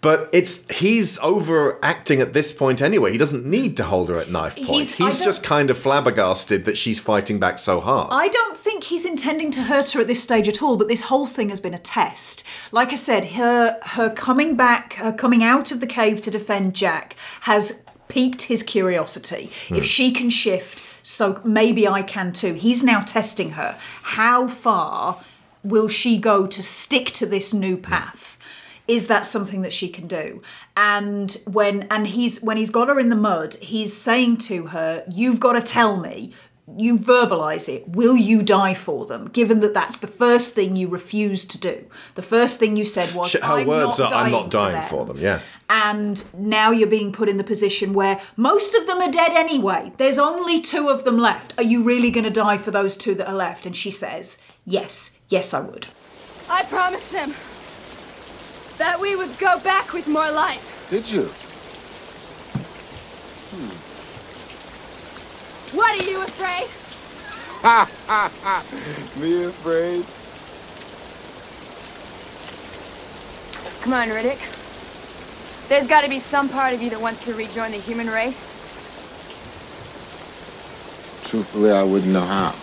But it's he's overacting at this point anyway. He doesn't need to hold her at knife point. He's- He's, just kind of flabbergasted that she's fighting back so hard. I don't think he's intending to hurt her at this stage at all, but this whole thing has been a test. Like I said, her her coming back, her coming out of the cave to defend Jack has piqued his curiosity. If Hmm. she can shift, so maybe I can too. He's now testing her. How far will she go to stick to this new path? is that something that she can do and when and he's when he's got her in the mud he's saying to her you've got to tell me you verbalize it will you die for them given that that's the first thing you refused to do the first thing you said was Sh- her I'm words not are, "I'm dying not dying them." for them." Yeah. and now you're being put in the position where most of them are dead anyway. There's only two of them left. Are you really going to die for those two that are left? And she says, Yes, yes, I would. I promised him that we would go back with more light. Did you? What are you afraid? Ha ha ha! Me afraid? Come on, Riddick. There's got to be some part of you that wants to rejoin the human race. Truthfully, I wouldn't know how.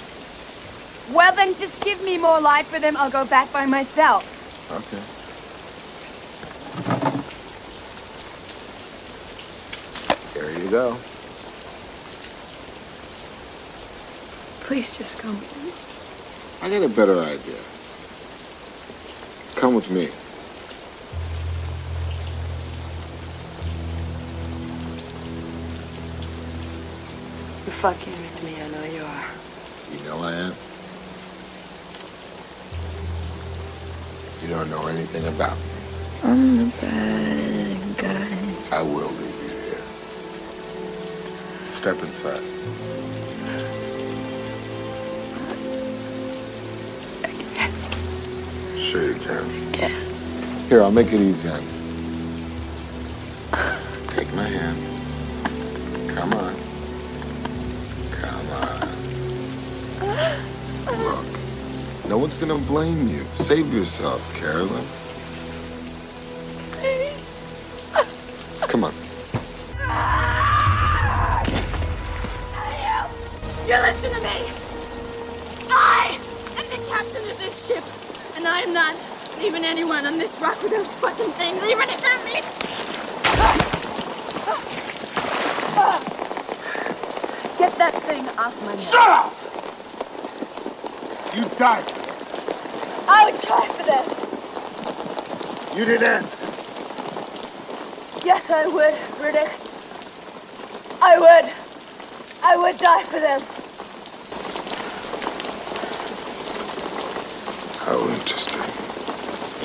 Well, then just give me more light for them. I'll go back by myself. Okay. There you go. Please just come. I got a better idea. Come with me. You're fucking with me, I know you are. You know I am. You don't know anything about me. I'm the bad guy. I will leave you here. Step inside. Sure you can. Yeah. Here, I'll make it easy on you. Take my hand. Come on. Come on. Look, no one's gonna blame you. Save yourself, Carolyn. Come on. You listen to me. I am the captain of this ship, and I am not leaving anyone on this rock with those fucking things, even if they're me. Get that thing off my neck. Shut up! You died. I would try for them. You didn't answer. Yes, I would, Riddick. I would. I would die for them. How interesting.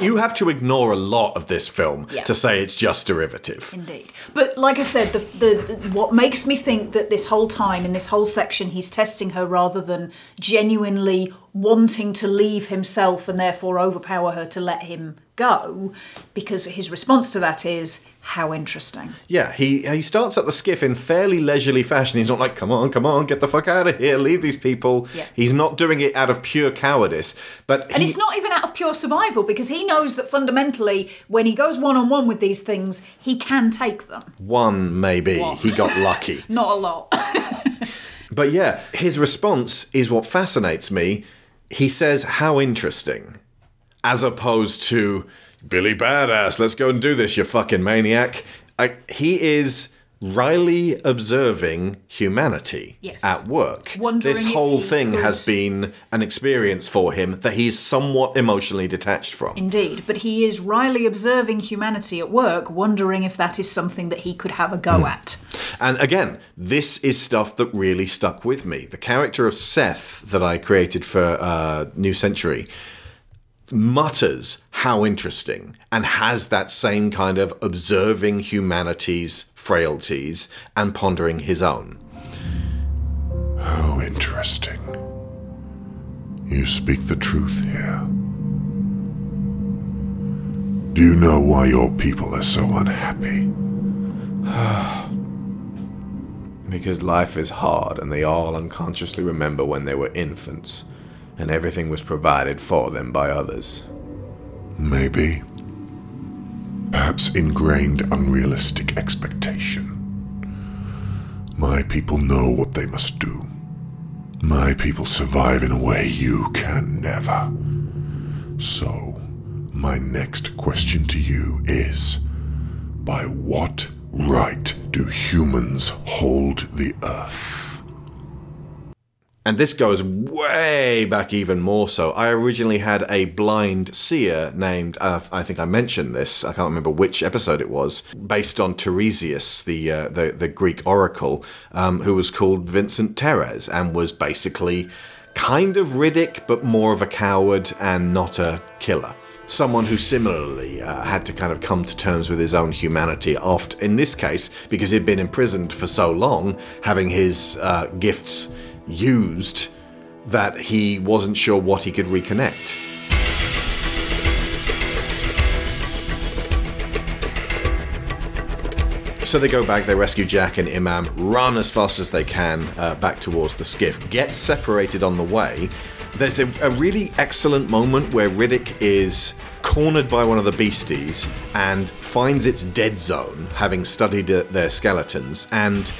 You have to ignore a lot of this film Yeah. to say it's just derivative. Indeed. But like I said, the, the, the what makes me think that this whole time in this whole section he's testing her rather than genuinely wanting to leave himself and therefore overpower her to let him go, because his response to that is how interesting. Yeah, he he starts at the skiff in fairly leisurely fashion. He's not like, "Come on, come on, get the fuck out of here, leave these people." Yeah. He's not doing it out of pure cowardice, but And he, it's not even out of pure survival because he knows that fundamentally, when he goes one on one with these things, he can take them. one maybe One. he got [LAUGHS] lucky. Not a lot. [LAUGHS] But yeah, his response is what fascinates me. He says, How interesting. As opposed to, Billy Badass, let's go and do this, you fucking maniac. I, he is wryly observing humanity Yes. at work. Wondering this whole thing could- has been an experience for him that he's somewhat emotionally detached from. Indeed, but he is wryly observing humanity at work, wondering if that is something that he could have a go at. And again, this is stuff that really stuck with me. The character of Seth that I created for uh, New Century mutters how interesting and has that same kind of observing humanity's frailties and pondering his own. How interesting. You speak the truth here. Do you know why your people are so unhappy? [SIGHS] Because life is hard and they all unconsciously remember when they were infants and everything was provided for them by others. Maybe. Perhaps ingrained unrealistic expectation. My people know what they must do. My people survive in a way you can never. So, my next question to you is By what right do humans hold the earth? And this goes way back even more so. I originally had a blind seer named, uh, I think I mentioned this, I can't remember which episode it was, based on Tiresias, the, uh, the, the Greek oracle, um, who was called Vincent Teres and was basically kind of Riddick, but more of a coward and not a killer someone who similarly uh, had to kind of come to terms with his own humanity, oft in this case because he'd been imprisoned for so long, having his uh, gifts used that he wasn't sure what he could reconnect. So they go back, they rescue Jack and Imam, run as fast as they can uh, back towards the skiff, get separated on the way. There's a, a really excellent moment where Riddick is cornered by one of the beasties and finds its dead zone, having studied uh, their skeletons, and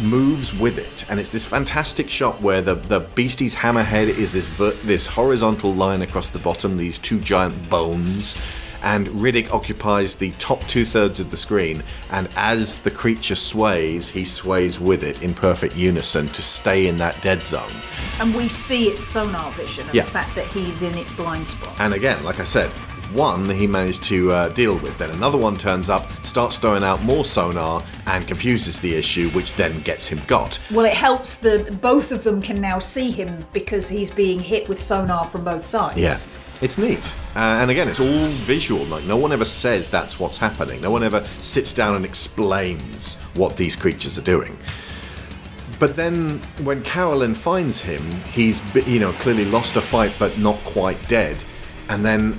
moves with it. And it's this fantastic shot where the, the beastie's hammerhead is this ver- this horizontal line across the bottom, these two giant bones and Riddick occupies the top two thirds of the screen. And as the creature sways, he sways with it in perfect unison to stay in that dead zone. And we see its sonar vision of Yeah. the fact that he's in its blind spot. And again, like I said, one he managed to uh, deal with. Then another one turns up, starts throwing out more sonar, and confuses the issue, which then gets him got. Well, it helps that both of them can now see him because he's being hit with sonar from both sides. Yeah. It's neat. Uh, and again, it's all visual. Like, no one ever says that's what's happening. No one ever sits down and explains what these creatures are doing. But then, when Carolyn finds him, he's, you know, clearly lost a fight but not quite dead. And then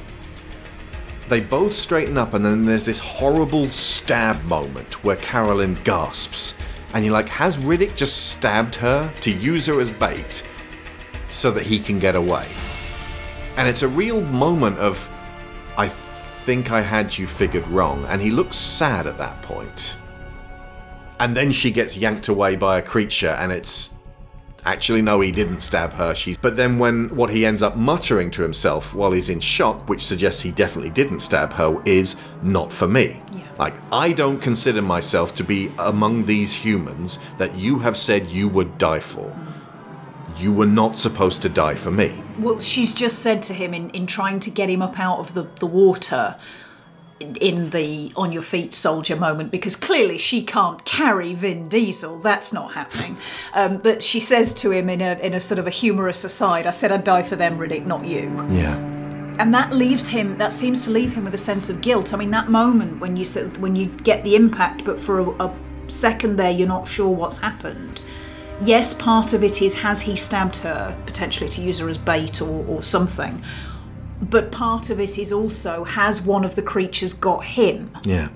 they both straighten up, and then there's this horrible stab moment where Carolyn gasps. And you're like, has Riddick just stabbed her to use her as bait so that he can get away? And it's a real moment of, I think I had you figured wrong. And he looks sad at that point. And then she gets yanked away by a creature, and it's actually no, he didn't stab her. She's. But then when what he ends up muttering to himself while he's in shock, which suggests he definitely didn't stab her, is not for me. Like I don't consider myself to be among these humans that you have said you would die for. You were not supposed to die for me. Well, she's just said to him in, in trying to get him up out of the, the water in- the on your feet soldier moment because clearly she can't carry Vin Diesel. That's not happening. Um, but she says to him in a, in a sort of a humorous aside, I said I'd die for them, Riddick, not you. Yeah. And that leaves him, that seems to leave him with a sense of guilt. I mean, that moment when you, when you get the impact, but for a, a second there you're not sure what's happened. Yes, part of it is has he stabbed her, potentially to use her as bait or, or something. But part of it is also has one of the creatures got him? Yeah.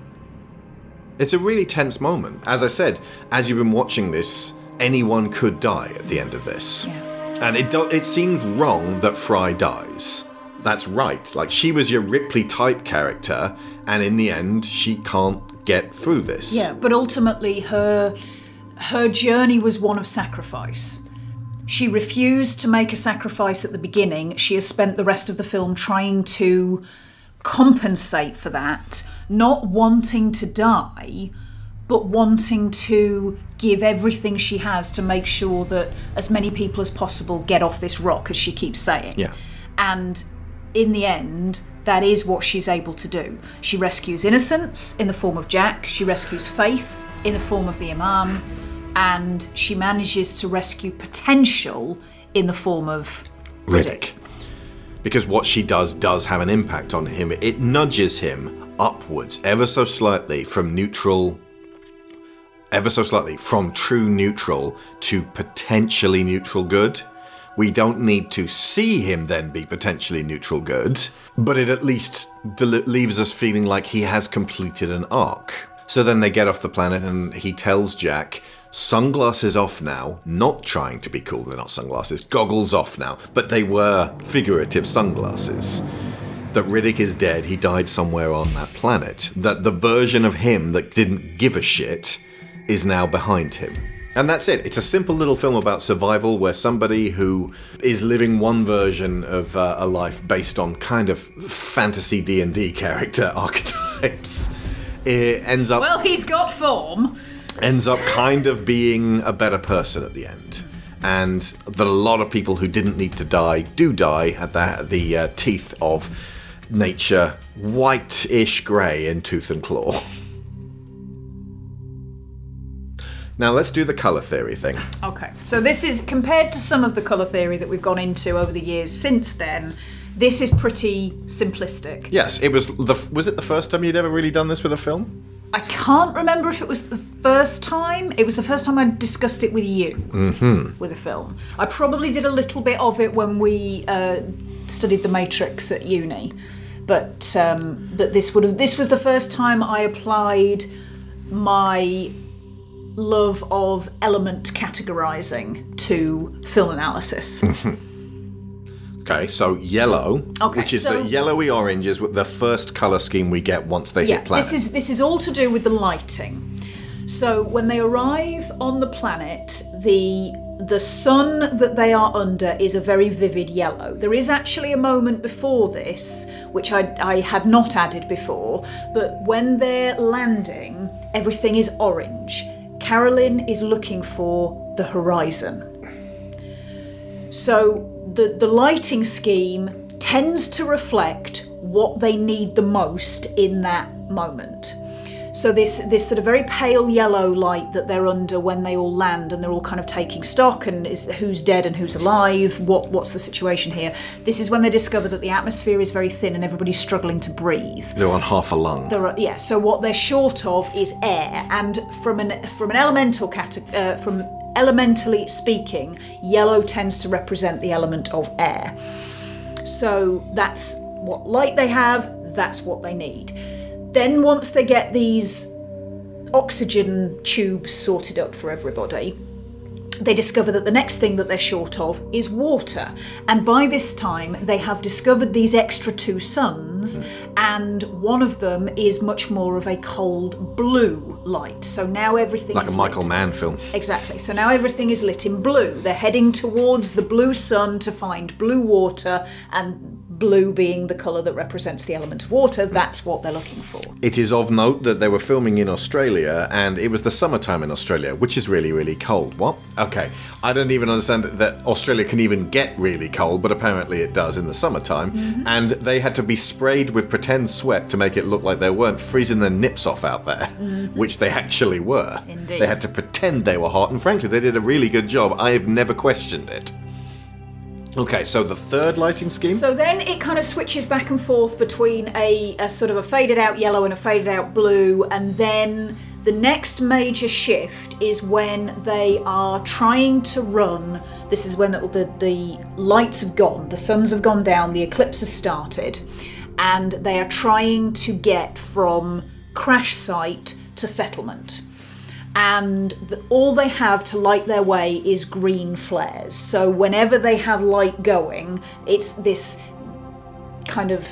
It's a really tense moment. As I said, as you've been watching this, anyone could die at the end of this. And it do- it seems wrong that Fry dies. That's right. Like she was your Ripley type character, and in the end, she can't get through this. Yeah, but ultimately her her journey was one of sacrifice. She refused to make a sacrifice at the beginning. She has spent the rest of the film trying to compensate for that, not wanting to die, but wanting to give everything she has to make sure that as many people as possible get off this rock, as she keeps saying. Yeah. And in the end, that is what she's able to do. She rescues innocence in the form of Jack, she rescues faith in the form of the Imam, and she manages to rescue potential in the form of Riddick. Because what she does does have an impact on him. It nudges him upwards ever so slightly from neutral, ever so slightly from true neutral to potentially neutral good, We don't need to see him then be potentially neutral good, but it at least del- leaves us feeling like he has completed an arc. So then they get off the planet and he tells Jack, sunglasses off now, not trying to be cool, they're not sunglasses, goggles off now, but they were figurative sunglasses. That Riddick is dead, he died somewhere on that planet. That the version of him that didn't give a shit is now behind him. And that's it. It's a simple little film about survival where somebody who is living one version of uh, a life based on kind of fantasy D&D character [LAUGHS] archetypes it ends up Well, he's got form. Ends up kind of being a better person at the end. And that a lot of people who didn't need to die do die at the, the uh, teeth of nature, white-ish grey in tooth and claw. Now let's do the colour theory thing. Okay, so this is compared to some of the colour theory that we've gone into over the years since then. This is pretty simplistic. Yes, it was the was it the first time you'd ever really done this with a film? I can't remember if it was the first time. It was the first time I discussed it with you Mm-hmm. with a film. I probably did a little bit of it when we uh, studied The Matrix at uni, but um, but this would have this was the first time I applied my love of element categorizing to film analysis. [LAUGHS] Okay, so yellow, Okay, which is so- the yellowy orange, is the first colour scheme we get once they hit planet. This is this is all to do with the lighting. So when they arrive on the planet, the the sun that they are under is a very vivid yellow. There is actually a moment before this, which I, I had not added before, but when they're landing, everything is orange. Carolyn is looking for the horizon. So the, the lighting scheme tends to reflect what they need the most in that moment. So this this sort of very pale yellow light that they're under when they all land and they're all kind of taking stock and is who's dead and who's alive, what what's the situation here? This is when they discover that the atmosphere is very thin and everybody's struggling to breathe. They're on half a lung. There are, yeah, so what they're short of is air, and from an from an elemental cate- uh, from elementally speaking, yellow tends to represent the element of air. So that's what light they have. That's what they need. Then once they get these oxygen tubes sorted up for everybody, they discover that the next thing that they're short of is water. And by this time, they have discovered these extra two suns, and one of them is much more of a cold blue light. So now everything like a Michael lit. Mann film. Exactly. So now everything is lit in blue. They're heading towards the blue sun to find blue water, and blue being the colour that represents the element of water, that's what they're looking for. It is of note that they were filming in Australia and it was the summertime in Australia, which is really, really cold. What? Okay. I don't even understand that Australia can even get really cold, but apparently it does in the summertime. Mhm. And they had to be sprayed with pretend sweat to make it look like they weren't freezing their nips off out there, Mhm. which they actually were. Indeed. They had to pretend they were hot, and frankly, they did a really good job. I have never questioned it. Okay, so the third lighting scheme? So then it kind of switches back and forth between a, a sort of a faded out yellow and a faded out blue, and then the next major shift is when they are trying to run. This is when the, the lights have gone, the suns have gone down, the eclipse has started, and they are trying to get from crash site to settlement and the, all they have to light their way is green flares. So whenever they have light going, it's this kind of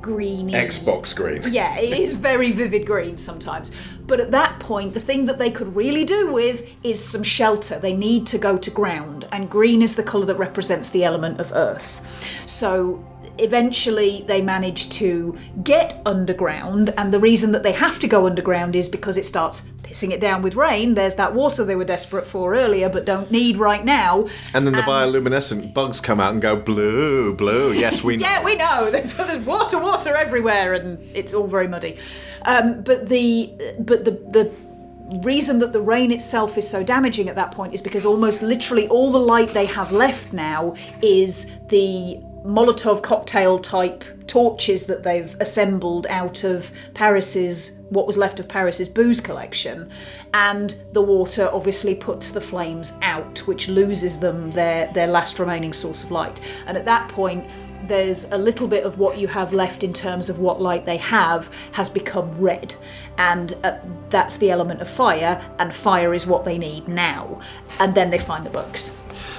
greeny Xbox green. [LAUGHS] yeah, it is very vivid green sometimes. But at that point, the thing that they could really do with is some shelter. They need to go to ground, and green is the colour that represents the element of earth. So eventually they manage to get underground, and the reason that they have to go underground is because it starts pissing it down with rain. There's that water they were desperate for earlier, but don't need right now. And then the bioluminescent bugs come out and go blue, blue. Yes, we [LAUGHS] know. Yeah, we know. [LAUGHS] There's, there's water, water everywhere, and it's all very muddy. Um, but the but the the reason that the rain itself is so damaging at that point is because almost literally all the light they have left now is the Molotov cocktail type torches that they've assembled out of Paris's what was left of Paris's booze collection, and the water obviously puts the flames out, which loses them their their last remaining source of light. And at that point, there's a little bit of what you have left in terms of what light they have has become red, and uh, that's the element of fire, and fire is what they need now. And then they find the books.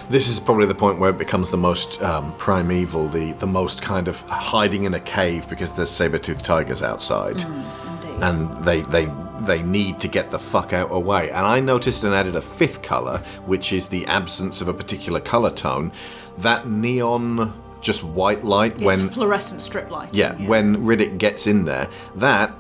This is probably the point where it becomes the most um, primeval, the the most kind of hiding in a cave because there's saber-toothed tigers outside, and they they they need to get the fuck out away. And I noticed and added a fifth color, which is the absence of a particular color tone. That neon, just white light It's when fluorescent strip light. yeah, when Riddick gets in there, that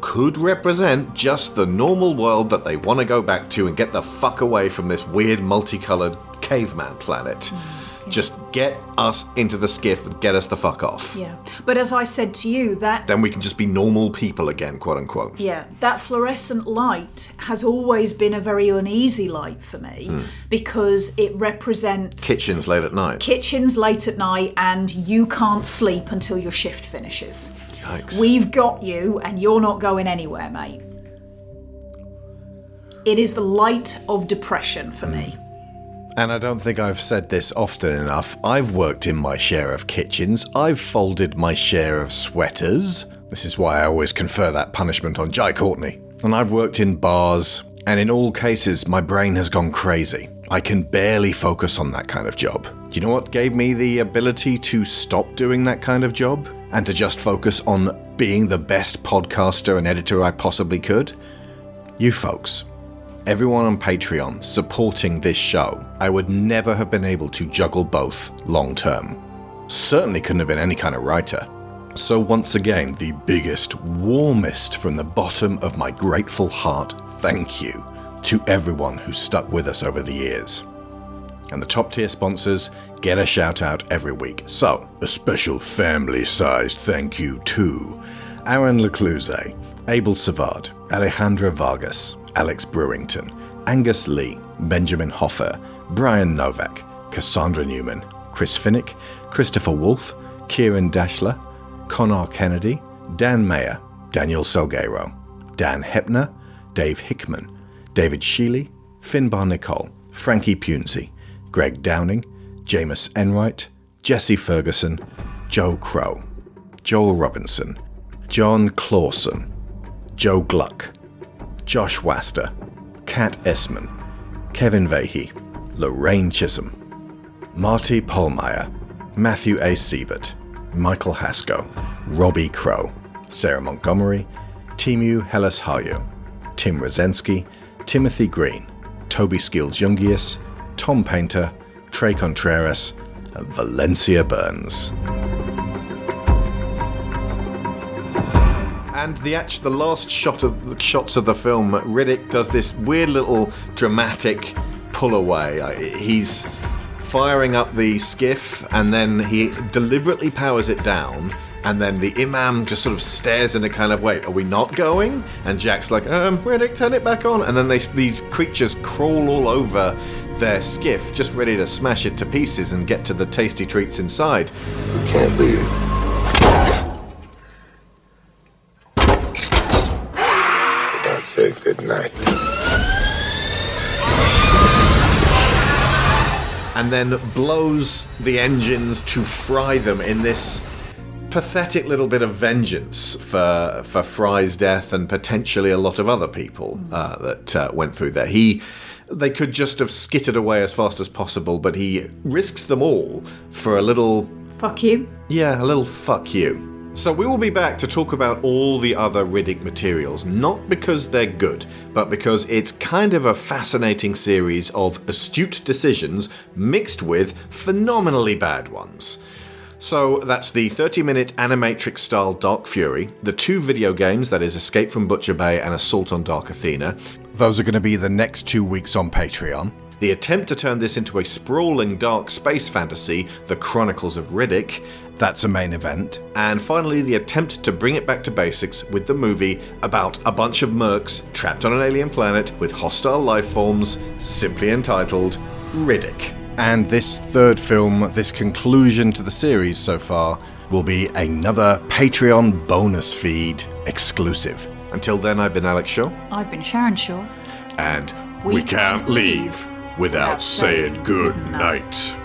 could represent just the normal world that they want to go back to and get the fuck away from this weird multicolored caveman planet. Mm. Just get us into the skiff and get us the fuck off. Yeah. But as I said to you, that Then we can just be normal people again, quote unquote. Yeah, that fluorescent light has always been a very uneasy light for me Hmm. because it represents Kitchens late at night. kitchens late at night and you can't sleep until your shift finishes. Yikes. We've got you and you're not going anywhere, mate. It is the light of depression for me. And I don't think I've said this often enough. I've worked in my share of kitchens. I've folded my share of sweaters. This is why I always confer that punishment on Jai Courtney. And I've worked in bars, and in all cases, my brain has gone crazy. I can barely focus on that kind of job. Do you know what gave me the ability to stop doing that kind of job and to just focus on being the best podcaster and editor I possibly could? You folks everyone on Patreon supporting this show, I would never have been able to juggle both long term. Certainly couldn't have been any kind of writer. So, once again, the biggest, warmest from the bottom of my grateful heart thank you to everyone who stuck with us over the years. And the top tier sponsors get a shout out every week. So, a special family sized thank you to Aaron Lecluse, Abel Savard, Alejandra Vargas, Alex Brewington, Angus Lee, Benjamin Hoffer, Brian Novak, Cassandra Newman, Chris Finnick, Christopher Wolfe, Kieran Dashler, Connor Kennedy, Dan Mayer, Daniel Salguero, Dan Hepner, Dave Hickman, David Sheely, Finbar Nicole, Frankie Punzi, Greg Downing, Jameis Enright, Jesse Ferguson, Joe Crow, Joel Robinson, John Clawson, Joe Gluck, Josh Waster, Kat Essman, Kevin Vahey, Lorraine Chisholm, Marty Polmeyer, Matthew A. Siebert, Michael Haskell, Robbie Crow, Sarah Montgomery, Timu Hellas Hayo, Tim Rosensky, Timothy Green, Toby Skills Jungius, Tom Painter, Trey Contreras, and Valencia Burns. And the act- the last shot of the shots of the film, Riddick does this weird little dramatic pull away. He's firing up the skiff, and then he deliberately powers it down. And then the imam just sort of stares in a kind of wait, are we not going? And Jack's like, um, Riddick, turn it back on. And then they, these creatures crawl all over their skiff, just ready to smash it to pieces and get to the tasty treats inside. We can't leave. Without saying goodnight. and then blows the engines to fry them in this pathetic little bit of vengeance for for Fry's death and potentially a lot of other people uh, that uh, went through there. He they could just have skittered away as fast as possible, but he risks them all for a little Fuck you. yeah, a little fuck you. So we will be back to talk about all the other Riddick materials, not because they're good, but because it's kind of a fascinating series of astute decisions mixed with phenomenally bad ones. So that's the 30 minute animatrix style Dark Fury, the two video games, that is Escape from Butcher Bay and Assault on Dark Athena. Those are going to be the next two weeks on Patreon. The attempt to turn this into a sprawling dark space fantasy, The Chronicles of Riddick, that's a main event. And finally, the attempt to bring it back to basics with the movie about a bunch of mercs trapped on an alien planet with hostile life forms, simply entitled Riddick. And this third film, this conclusion to the series so far, will be another Patreon bonus feed exclusive. Until then, I've been Alex Shaw. I've been Sharon Shaw. And We we, can't leave without saying good night.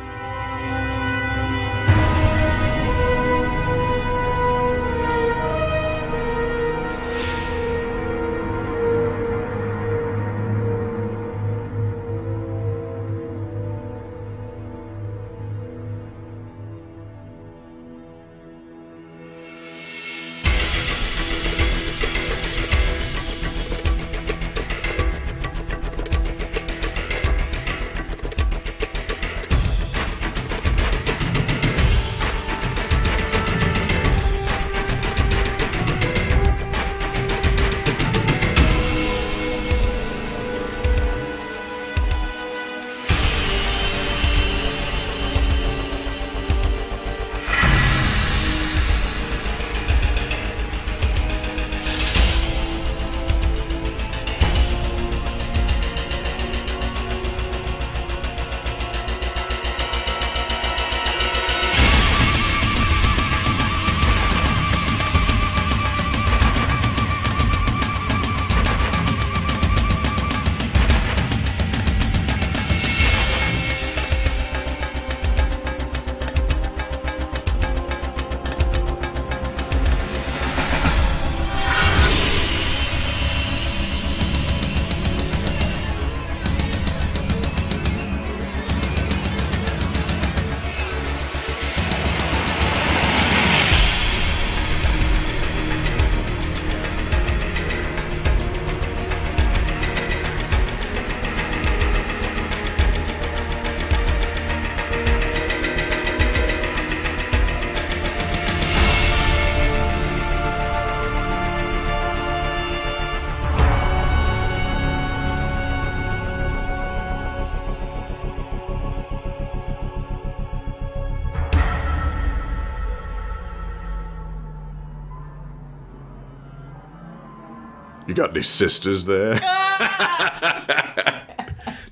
Got any sisters there? [LAUGHS]